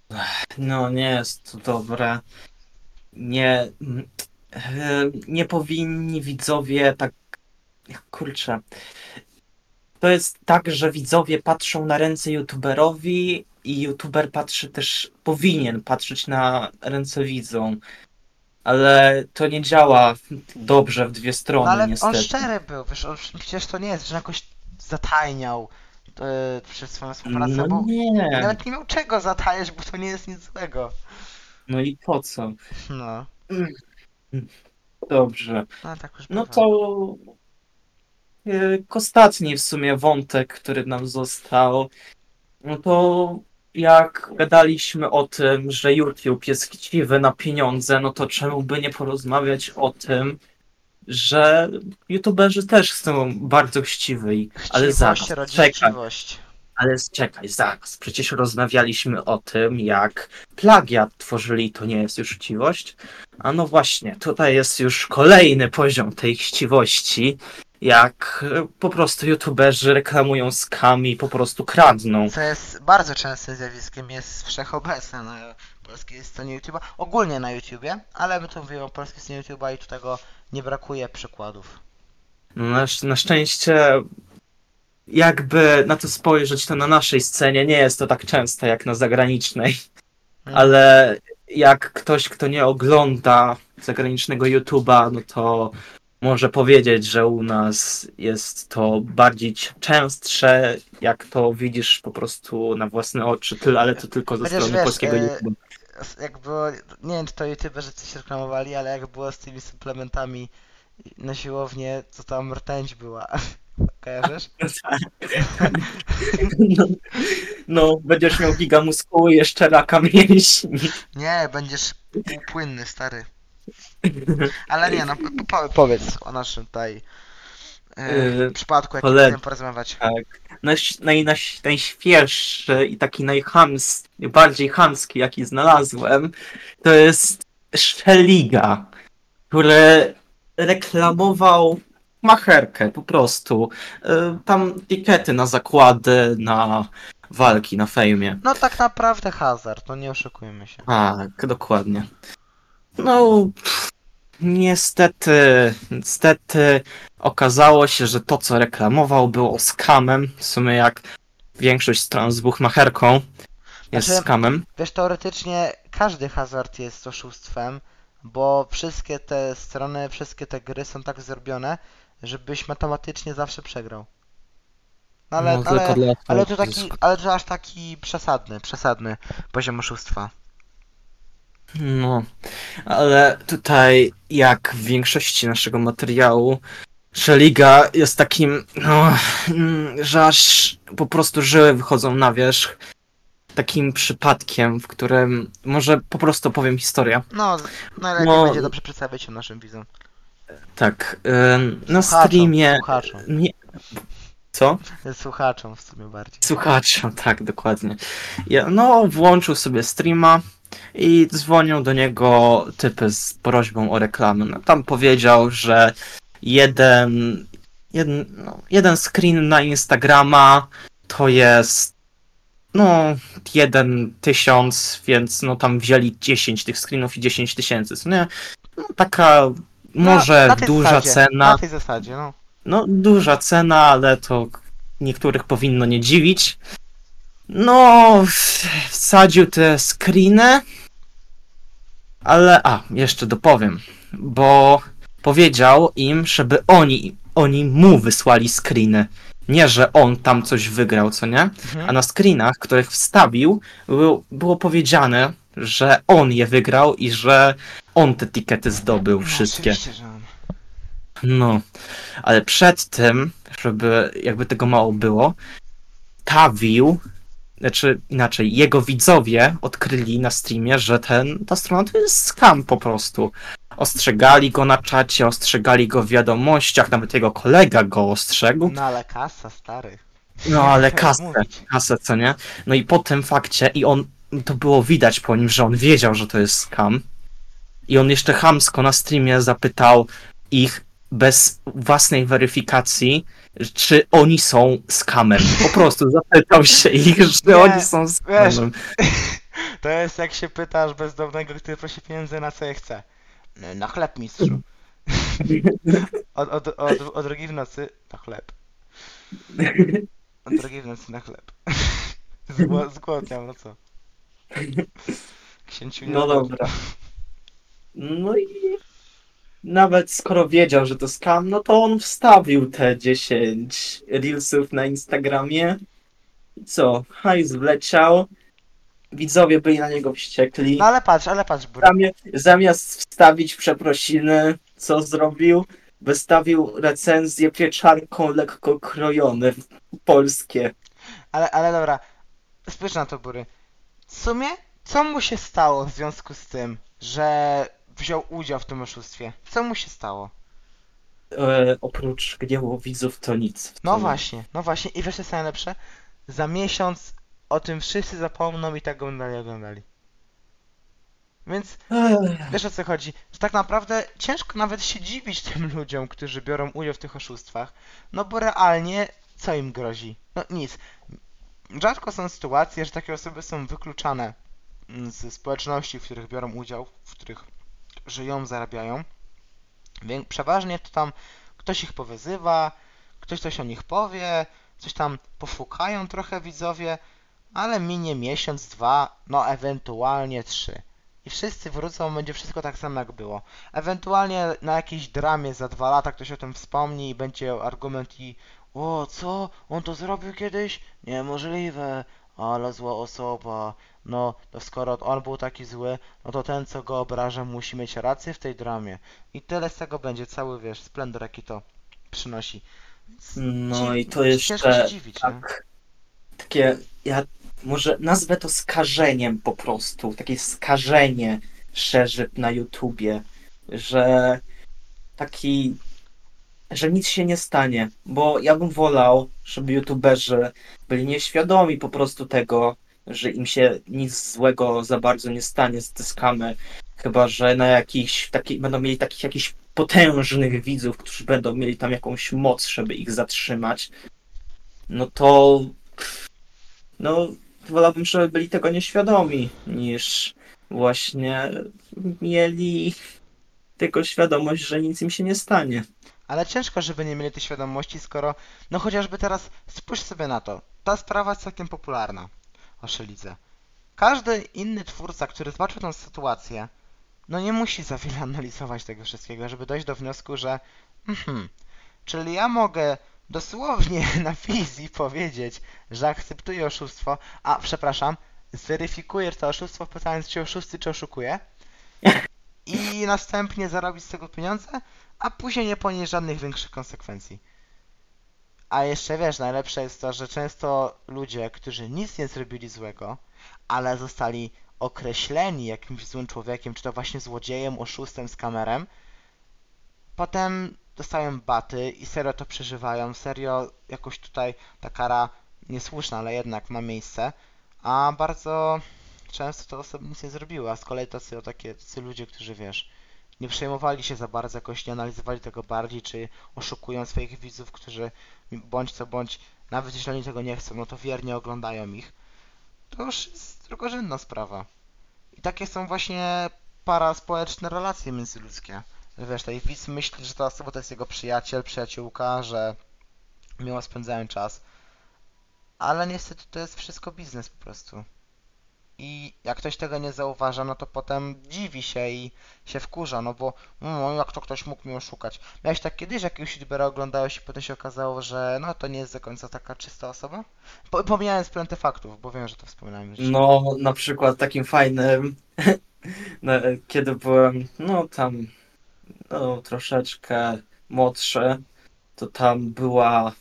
No nie jest to dobre. Nie, mm, e, nie powinni widzowie tak. Kurczę. To jest tak, że widzowie patrzą na ręce youtuberowi i youtuber patrzy też, powinien patrzeć na ręce widzom. Ale to nie działa dobrze w dwie strony, No ale on niestety. szczery był, wiesz, on przecież to nie jest, że jakoś zatajniał e, przez swoją współpracę, No bo nie. nawet nie miał czego zatajać, bo to nie jest nic złego. No i po co? No, Dobrze. no tak już No bywa. to e, ostatni w sumie wątek, który nam został. No to jak gadaliśmy o tym, że YouTube jest chciwy na pieniądze, no to czemu by nie porozmawiać o tym, że YouTuberzy też są bardzo chciwi, ale zaraz, czekaj, ale czekaj, zaraz, przecież rozmawialiśmy o tym, jak plagiat tworzyli, to nie jest już chciwość. A no właśnie, tutaj jest już kolejny poziom tej chciwości, jak po prostu youtuberzy reklamują skami, po prostu kradną. Co jest bardzo częstym zjawiskiem, jest wszechobecne na polskiej stronie YouTube'a, ogólnie na YouTubie, ale my tu mówimy o polskiej stronie YouTube'a i tu tego nie brakuje przykładów. No na, na szczęście, jakby na to spojrzeć, to na naszej scenie nie jest to tak częste jak na zagranicznej. Mm. Ale jak ktoś, kto nie ogląda zagranicznego YouTube'a, no to może powiedzieć, że u nas jest to bardziej częstsze, jak to widzisz po prostu na własne oczy, ale to tylko ze Chociaż strony wiesz, polskiego e, YouTube'a. Jak było, nie wiem czy to youtuberzy coś reklamowali, ale jak było z tymi suplementami na siłownię, to tam rtęć była. Kojarzysz? No, no, będziesz miał giga muskuły, jeszcze raka mięśni. Nie, będziesz półpłynny, stary. Ale nie, no po, po, powiedz o naszym tutaj e, Yy, przypadku, jaki kolegi. chcemy porozmawiać. Tak. Naś, naj, naś, najświeższy i taki najchams, najbardziej chamski, jaki znalazłem, to jest Szeliga, który reklamował macherkę po prostu. Y, Tam tikety na zakłady, na walki, na fejmie. No tak naprawdę hazard, no nie oszukujmy się. Tak, dokładnie. No, pff, niestety, niestety okazało się, że to, co reklamował, było skamem. W sumie jak większość stron z buchmacherką jest Znaczy- skamem. Wiesz, teoretycznie każdy hazard jest oszustwem, bo wszystkie te strony, wszystkie te gry są tak zrobione, żebyś matematycznie zawsze przegrał. No ale, No, ale, ale to taki, ale to aż taki przesadny, przesadny poziom oszustwa. No, ale tutaj, jak w większości naszego materiału, Szeliga jest takim, no, że aż po prostu żyły wychodzą na wierzch. Takim przypadkiem, w którym może po prostu powiem historię. No, najlepiej No. będzie dobrze przedstawić ją naszym widzom. Tak, ym, na Słuchaczom, streamie. Słuchaczom. Nie... Co? Słuchaczom w sumie bardziej. Słuchaczom, tak, dokładnie. Ja, no, włączył sobie streama i dzwonią do niego typy z prośbą o reklamę. No, tam powiedział, że jeden, jeden, no, jeden screen na Instagrama to jest no, jeden tysiąc, więc no tam wzięli 10 tych screenów i 10 tysięcy, nie? No, taka może tej duża zasadzie, cena. Na tej zasadzie, no. No, duża cena, ale to niektórych powinno nie dziwić. No, wsadził te screeny, ale a, jeszcze dopowiem, bo powiedział im, żeby oni, oni mu wysłali screeny. Nie, że on tam coś wygrał, co nie? Mhm. A na screenach, których wstawił, było, było powiedziane, że on je wygrał i że on te tikety zdobył No, wszystkie. Oczywiście, że on. No, ale przed tym, żeby jakby tego mało było, Tawił, znaczy inaczej, jego widzowie odkryli na streamie, że ten, ta strona to jest scam po prostu. Ostrzegali go na czacie, ostrzegali go w wiadomościach, nawet jego kolega go ostrzegł. No ale kasa, stary. No ale Teraz kasę, kasę, co nie? No i po tym fakcie, i on, to było widać po nim, że on wiedział, że to jest scam. I on jeszcze chamsko na streamie zapytał ich bez własnej weryfikacji, czy oni są scamem. Po prostu zapytał się ich, że Nie, oni są scamem. To jest jak się pytasz bezdomnego, który prosi pieniędzy na co je chce. "No, Na chleb, mistrzu. Od, od, od, od drugiej w nocy na chleb. Od drugiej w nocy na chleb. Zgło- Zgłodniam, no co? Księciu nie No dobra. No i nawet skoro wiedział, że to scam, no to on wstawił te 10 reelsów na Instagramie. I co? Hajs wleciał. Widzowie byli na niego wściekli. No ale patrz, ale patrz. Zamie- Zamiast wstawić przeprosiny, co zrobił? Wystawił recenzję pieczarką lekko krojone polskie. Ale, ale dobra, spójrz na to, Bury. W sumie, co mu się stało w związku z tym, że wziął udział w tym oszustwie? Co mu się stało? E, oprócz gniewu widzów to nic. No właśnie, no właśnie. I wiesz co jest najlepsze? Za miesiąc o tym wszyscy zapomną i tak go dalej oglądali. Więc Ech. wiesz o co chodzi? Że tak naprawdę ciężko nawet się dziwić tym ludziom, którzy biorą udział w tych oszustwach. No bo realnie co im grozi? No nic. Rzadko są sytuacje, że takie osoby są wykluczane mm, ze społeczności, w których biorą udział, w których żyją, zarabiają. Więc przeważnie to tam ktoś ich powyzywa, ktoś coś o nich powie, coś tam pofukają trochę widzowie, ale minie miesiąc, dwa, no ewentualnie trzy. I wszyscy wrócą, będzie wszystko tak samo jak było. Ewentualnie na jakiejś dramie za dwa lata ktoś o tym wspomni i będzie argument i o co? On to zrobił kiedyś? Niemożliwe, ale zła osoba. No, to skoro on był taki zły, no to ten co go obraża musi mieć rację w tej dramie. I tyle z tego będzie, cały wiesz, splendor jaki to przynosi. No dzi- i to ciężko się jeszcze dziwić, nie? tak, takie, ja może nazwę to skażeniem po prostu, takie skażenie szerzy na YouTubie, że taki, że nic się nie stanie, bo ja bym wolał, żeby YouTuberzy byli nieświadomi po prostu tego, że im się nic złego za bardzo nie stanie z te skamy, chyba że na jakiś, taki, będą mieli takich jakichś potężnych widzów, którzy będą mieli tam jakąś moc, żeby ich zatrzymać, no to no wolałbym, żeby byli tego nieświadomi, niż właśnie mieli tylko świadomość, że nic im się nie stanie. Ale ciężko, żeby nie mieli tej świadomości, skoro, no chociażby teraz spójrz sobie na to. Ta sprawa jest całkiem popularna o Szelidze. Każdy inny twórca, który zobaczył tą sytuację, no nie musi za wiele analizować tego wszystkiego, żeby dojść do wniosku, że mhm, czyli ja mogę dosłownie na wizji powiedzieć, że akceptuję oszustwo, a przepraszam, zweryfikuję to oszustwo pytając czy oszusty czy oszukuje i następnie zarobić z tego pieniądze, a później nie ponieść żadnych większych konsekwencji. A jeszcze wiesz, najlepsze jest to, że często ludzie, którzy nic nie zrobili złego, ale zostali określeni jakimś złym człowiekiem, czy to właśnie złodziejem, oszustem, skamerem, potem dostają baty i serio to przeżywają, serio jakoś tutaj ta kara niesłuszna, ale jednak ma miejsce, a bardzo często te osoby nic nie zrobiły, a z kolei tacy, takie, tacy ludzie, którzy wiesz, nie przejmowali się za bardzo, jakoś nie analizowali tego bardziej, czy oszukują swoich widzów, którzy bądź co bądź, nawet jeśli oni tego nie chcą, no to wiernie oglądają ich. To już jest drugorzędna sprawa. I takie są właśnie paraspołeczne relacje międzyludzkie. Wiesz, tutaj widz myśli, że ta osoba to jest jego przyjaciel, przyjaciółka, że miło spędzają czas. Ale niestety to jest wszystko biznes po prostu. I jak ktoś tego nie zauważa, no to potem dziwi się i się wkurza, no bo no, jak to ktoś mógł mnie oszukać. Miałeś tak kiedyś jakiegoś youtubera oglądałeś i potem się okazało, że no to nie jest do końca taka czysta osoba? Po, pomijając plętę faktów, bo wiem, że to wspominałem już. No, na przykład takim fajnym, no, kiedy byłem, no tam, no troszeczkę młodszy, to tam była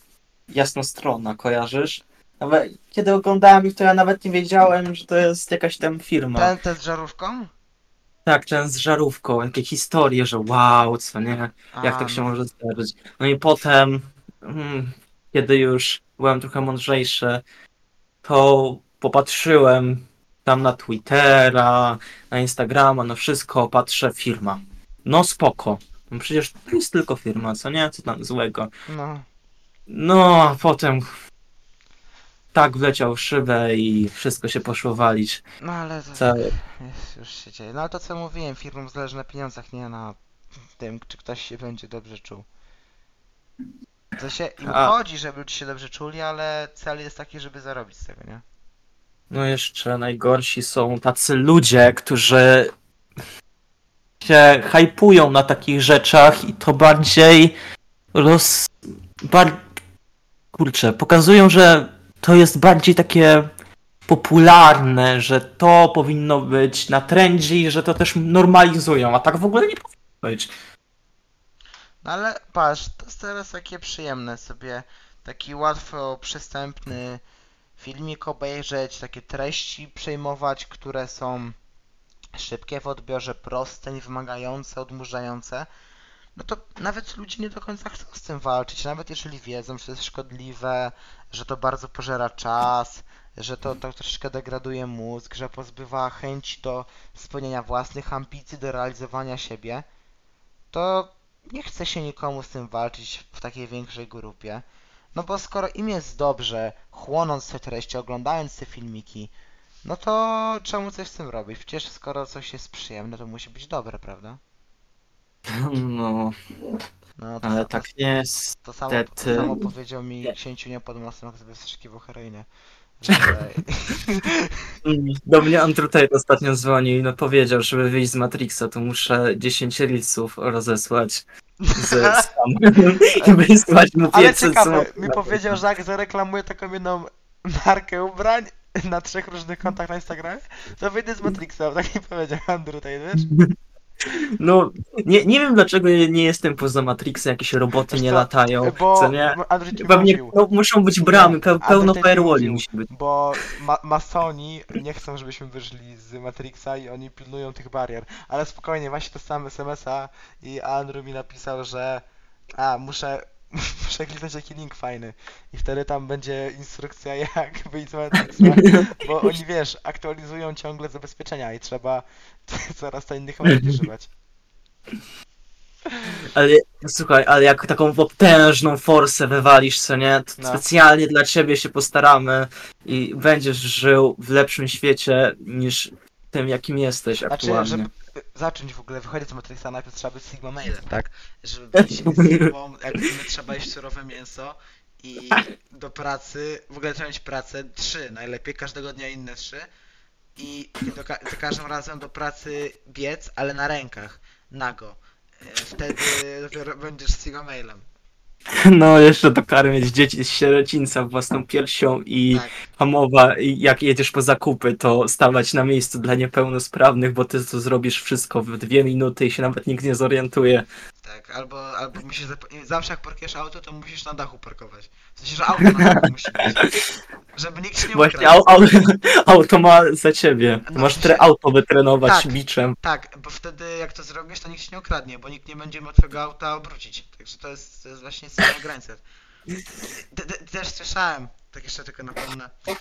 jasna strona, kojarzysz? Nawet kiedy oglądałem ich, to ja nawet nie wiedziałem, że to jest jakaś tam firma. Ten, ten z żarówką? Tak, ten z żarówką, jakie historie, że wow, co nie, jak A, tak się no. może zdarzyć. No i potem, mm, kiedy już byłem trochę mądrzejszy, to popatrzyłem tam na Twittera, na Instagrama, no wszystko, patrzę, firma. No spoko. No przecież to jest tylko firma, co nie? Co tam złego. No. No, a potem tak wleciał w szybę i wszystko się poszło walić. No ale to Całe. jest, już się dzieje. No ale to co mówiłem, firmom zależy na pieniądzach, nie na tym, czy ktoś się będzie dobrze czuł. To się im A- chodzi, żeby ludzie się dobrze czuli, ale cel jest taki, żeby zarobić z tego, nie? No jeszcze najgorsi są tacy ludzie, którzy się hypują na takich rzeczach i to bardziej roz... Bar... Kurczę, pokazują, że to jest bardziej takie popularne, że to powinno być na trendzie i że to też normalizują, a tak w ogóle nie powinno być. No ale patrz, to jest teraz takie przyjemne sobie, taki łatwo przystępny filmik obejrzeć, takie treści przejmować, które są szybkie w odbiorze, proste, niewymagające, odmurzające. No to nawet ludzie nie do końca chcą z tym walczyć, nawet jeżeli wiedzą, że to jest szkodliwe, że to bardzo pożera czas, że to, to troszeczkę degraduje mózg, że pozbywa chęci do spełnienia własnych ambicji, do realizowania siebie, to nie chce się nikomu z tym walczyć w takiej większej grupie. No bo skoro im jest dobrze, chłonąc te treści, oglądając te filmiki, no to czemu coś z tym robić? Przecież skoro coś jest przyjemne, to musi być dobre, prawda? No, No to, ale tak nie jest. to, samo, to niestety. samo powiedział mi mostem, jak sobie wstrzykiwał heroinę. Że... Do mnie Andrew Tate ostatnio dzwonił i no powiedział, żeby wyjść z Matrixa, to muszę 10 reelsów rozesłać z spamem i wysłać mu Ale 500 ciekawe, złotych. mi powiedział, że jak zareklamuje taką jedną markę ubrań na trzech różnych kontach na Instagramie, to wyjdę z Matrixa, tak mi powiedział Andrew Tate, wiesz? No, nie, nie wiem dlaczego nie jestem poza Matrixem, jakieś roboty nie latają, Bo co nie? Pewnie no, muszą być bramy, pe, pełno firewalli musi być. bo ma masoni nie chcą, żebyśmy wyszli z Matrixa i oni pilnują tych barier. Ale spokojnie, właśnie dostałem SMS-a i Andrew mi napisał, że a, muszę, muszę kliknąć taki link fajny i wtedy tam będzie instrukcja jak wyjść z Matrixa, bo oni, wiesz, aktualizują ciągle zabezpieczenia i trzeba coraz to innych metod używać. Ale słuchaj, ale jak taką potężną forsę wywalisz, co nie, to No. specjalnie dla ciebie się postaramy i będziesz żył w lepszym świecie niż tym, jakim jesteś Znaczy, aktualnie. żeby zacząć w ogóle wychodzić z Matrixa, najpierw trzeba być Sigma Mailem, tak? Żeby być Sigmą, jakby trzeba jeść surowe mięso i do pracy, w ogóle trzeba mieć pracę, trzy, najlepiej, każdego dnia inne trzy i do, ka- za każdym razem do pracy biec, ale na rękach, nago. E, Wtedy dopiero będziesz Sigma Mailem. No, jeszcze do kary mieć dzieci z sierocińca własną piersią i Tak. hamowa, i jak jedziesz po zakupy, to stawać na miejscu dla niepełnosprawnych, bo ty to zrobisz wszystko w dwie minuty i się nawet nikt nie zorientuje. Tak, albo, albo musisz, zap- zawsze jak parkujesz auto, to musisz na dachu parkować. W sensie, że auto na dachu musi być. Żeby nikt ci nie Właśnie ukradł. au, au, auto ma za ciebie. No, Masz tre auto wytrenować Tak. biczem. Tak, bo wtedy jak to zrobisz, to nikt ci nie ukradnie, bo nikt nie będzie mógł twojego auta obrócić. Także to jest, to jest właśnie sama granica. Te- te- Też słyszałem, tak jeszcze tylko napomnę, yy,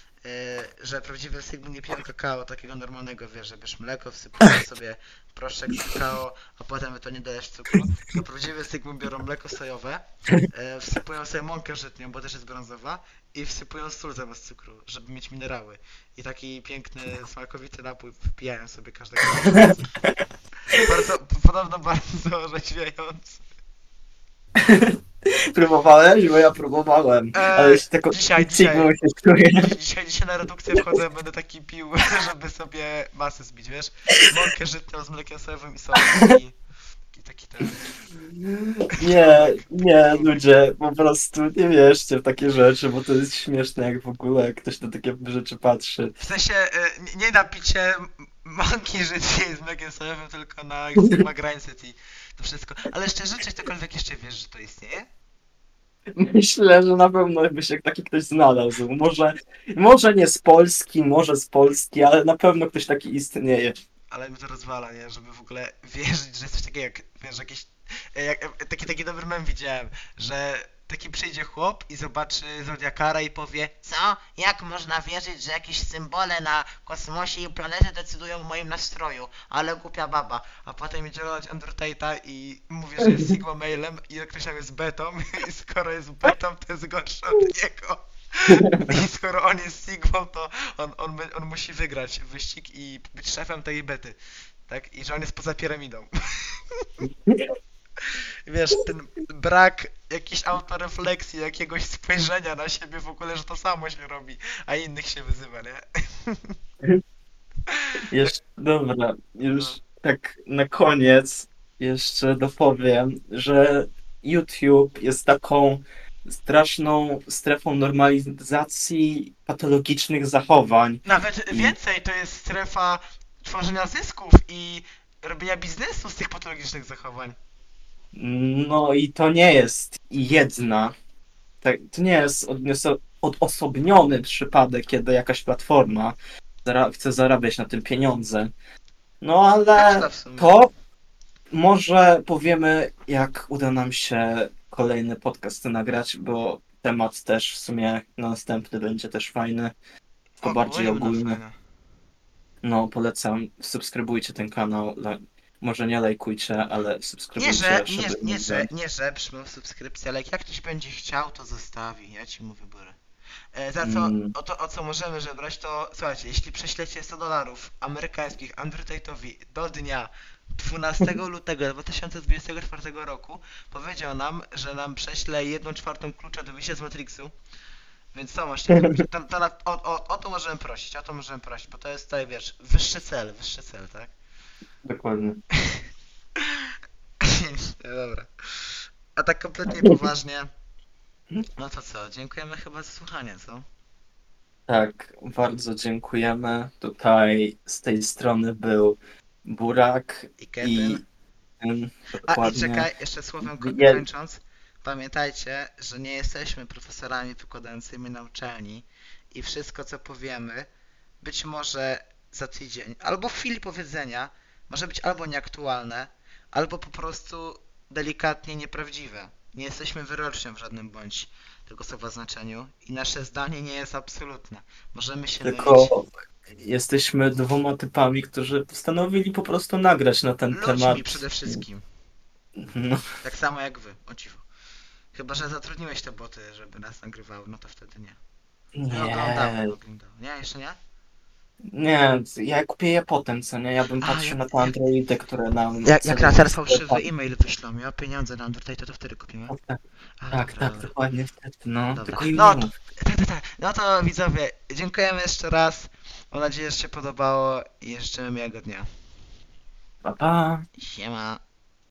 że prawdziwe sygmy nie piją kakao takiego normalnego, wiesz, że bierz mleko, wsypujesz sobie proszek kakao, a potem to nie dajesz cukru. To prawdziwe sygmy biorą mleko sojowe, yy, wsypują sobie mąkę żytnią, bo też jest brązowa i wsypują sól zamiast cukru, żeby mieć minerały. I taki piękny, smakowity napój wpijają sobie każdego. Bardzo, podobno bardzo orzeźwiający. Próbowałeś? Bo ja próbowałem. Eee, ale się tak dzisiaj, dzisiaj. się czuję. Dzisiaj, dzisiaj na redukcję wchodzę, będę taki pił, żeby sobie masę zbić, wiesz? Mąkę żytnią z mlekiem sojowym i solą i, i taki ten... Nie, nie, ludzie, po prostu nie wierzcie w takie rzeczy, bo to jest śmieszne jak w ogóle jak ktoś na takie rzeczy patrzy. W sensie, y, nie- nie na picie mąki żytniej z mlekiem sojowym, tylko na Sigma Grindset i to wszystko. Ale szczerze, czy ktokolwiek jeszcze wiesz, że to istnieje? Myślę, że na pewno by się taki ktoś znalazł. Może, może nie z Polski, może z Polski, ale na pewno ktoś taki istnieje. Ale mi to rozwala, nie? Żeby w ogóle wierzyć, że jest coś takiego jak, wiesz, jakieś... Jak, taki, taki dobry mem widziałem, że taki przyjdzie chłop i zobaczy Zodiakara i powie Co? Jak można wierzyć, że jakieś symbole na kosmosie i planety decydują o moim nastroju? Ale głupia baba. A potem idzie oglądać Undertate'a i mówi, że jest Sigma mailem i określamy jest betą i skoro jest betą, to jest gorszy od niego. I skoro on jest Sigmą, to on, on, on musi wygrać wyścig i być szefem tej bety. Tak? I że on jest poza piramidą. Wiesz, ten brak jakiejś autorefleksji, jakiegoś spojrzenia na siebie w ogóle, że to samo się robi, a innych się wyzywa, nie? Jeszcze, dobra, już No. tak na koniec jeszcze dopowiem, że YouTube jest taką straszną strefą normalizacji patologicznych zachowań. Nawet I- więcej, to jest strefa tworzenia zysków i robienia biznesu z tych patologicznych zachowań. No i to nie jest jedna, tak, to nie jest odosobniony przypadek, kiedy jakaś platforma zara- chce zarabiać na tym pieniądze. No ale w sumie. to może powiemy, jak uda nam się kolejny podcast nagrać, bo temat też w sumie na następny będzie też fajny. To O, bardziej ogólny. No, polecam. Subskrybujcie ten kanał. Może nie lajkujcie, ale Nie, subskrybujcie. że, nie, żeby nie, nie że, nie, że brzmią subskrypcję, ale jak ktoś będzie chciał, to zostawi, ja ci mówię wybory. E, za co, Mm. o, to, o co możemy żebrać, to słuchajcie, jeśli prześlecie 100 dolarów amerykańskich Undertate'owi do dnia 12 lutego 2024 roku, powiedział nam, że nam prześle 1 czwartą klucza do wyjścia z Matrixu. Więc co masz na- o, o, o to możemy prosić, o to możemy prosić, bo to jest tutaj, wiesz, wyższy cel, wyższy cel, tak? Dokładnie. Dobra. A tak kompletnie poważnie. No to co, dziękujemy chyba za słuchanie, co? Tak, bardzo dziękujemy. Tutaj z tej strony był Burak I Kevin. i Ken, A i dokładnie. czekaj, jeszcze słowem ko- kończąc. Pamiętajcie, że nie jesteśmy profesorami wykładającymi na uczelni i wszystko co powiemy, być może za tydzień, albo w chwili powiedzenia, może być albo nieaktualne, albo po prostu delikatnie nieprawdziwe. Nie jesteśmy wyrocznią w żadnym bądź tego słowa znaczeniu i nasze zdanie nie jest absolutne. Możemy się mylić. Tylko jesteśmy dwoma typami, którzy postanowili po prostu nagrać na ten Ludźmi temat. przede wszystkim. No, Tak samo jak wy, o dziwo. Chyba, że zatrudniłeś te boty, żeby nas nagrywały, no to wtedy nie. Nie, oglądałem. Nie, jeszcze nie? Nie, ja kupię je potem, co nie? Ja bym A, patrzył na te Androidy, które nam... Jak, jak na ten z- fałszywy e-mail wyślą, ja pieniądze na Undertale, to wtedy kupimy. Tak, A, tak, dobra, tak, dobra. dokładnie wtedy, no. Dobra. Tylko im No, mów. Tak, tak, tak. No to widzowie, dziękujemy jeszcze raz. Mam nadzieję, że się podobało i życzymy miłego dnia. Pa, pa. Siema.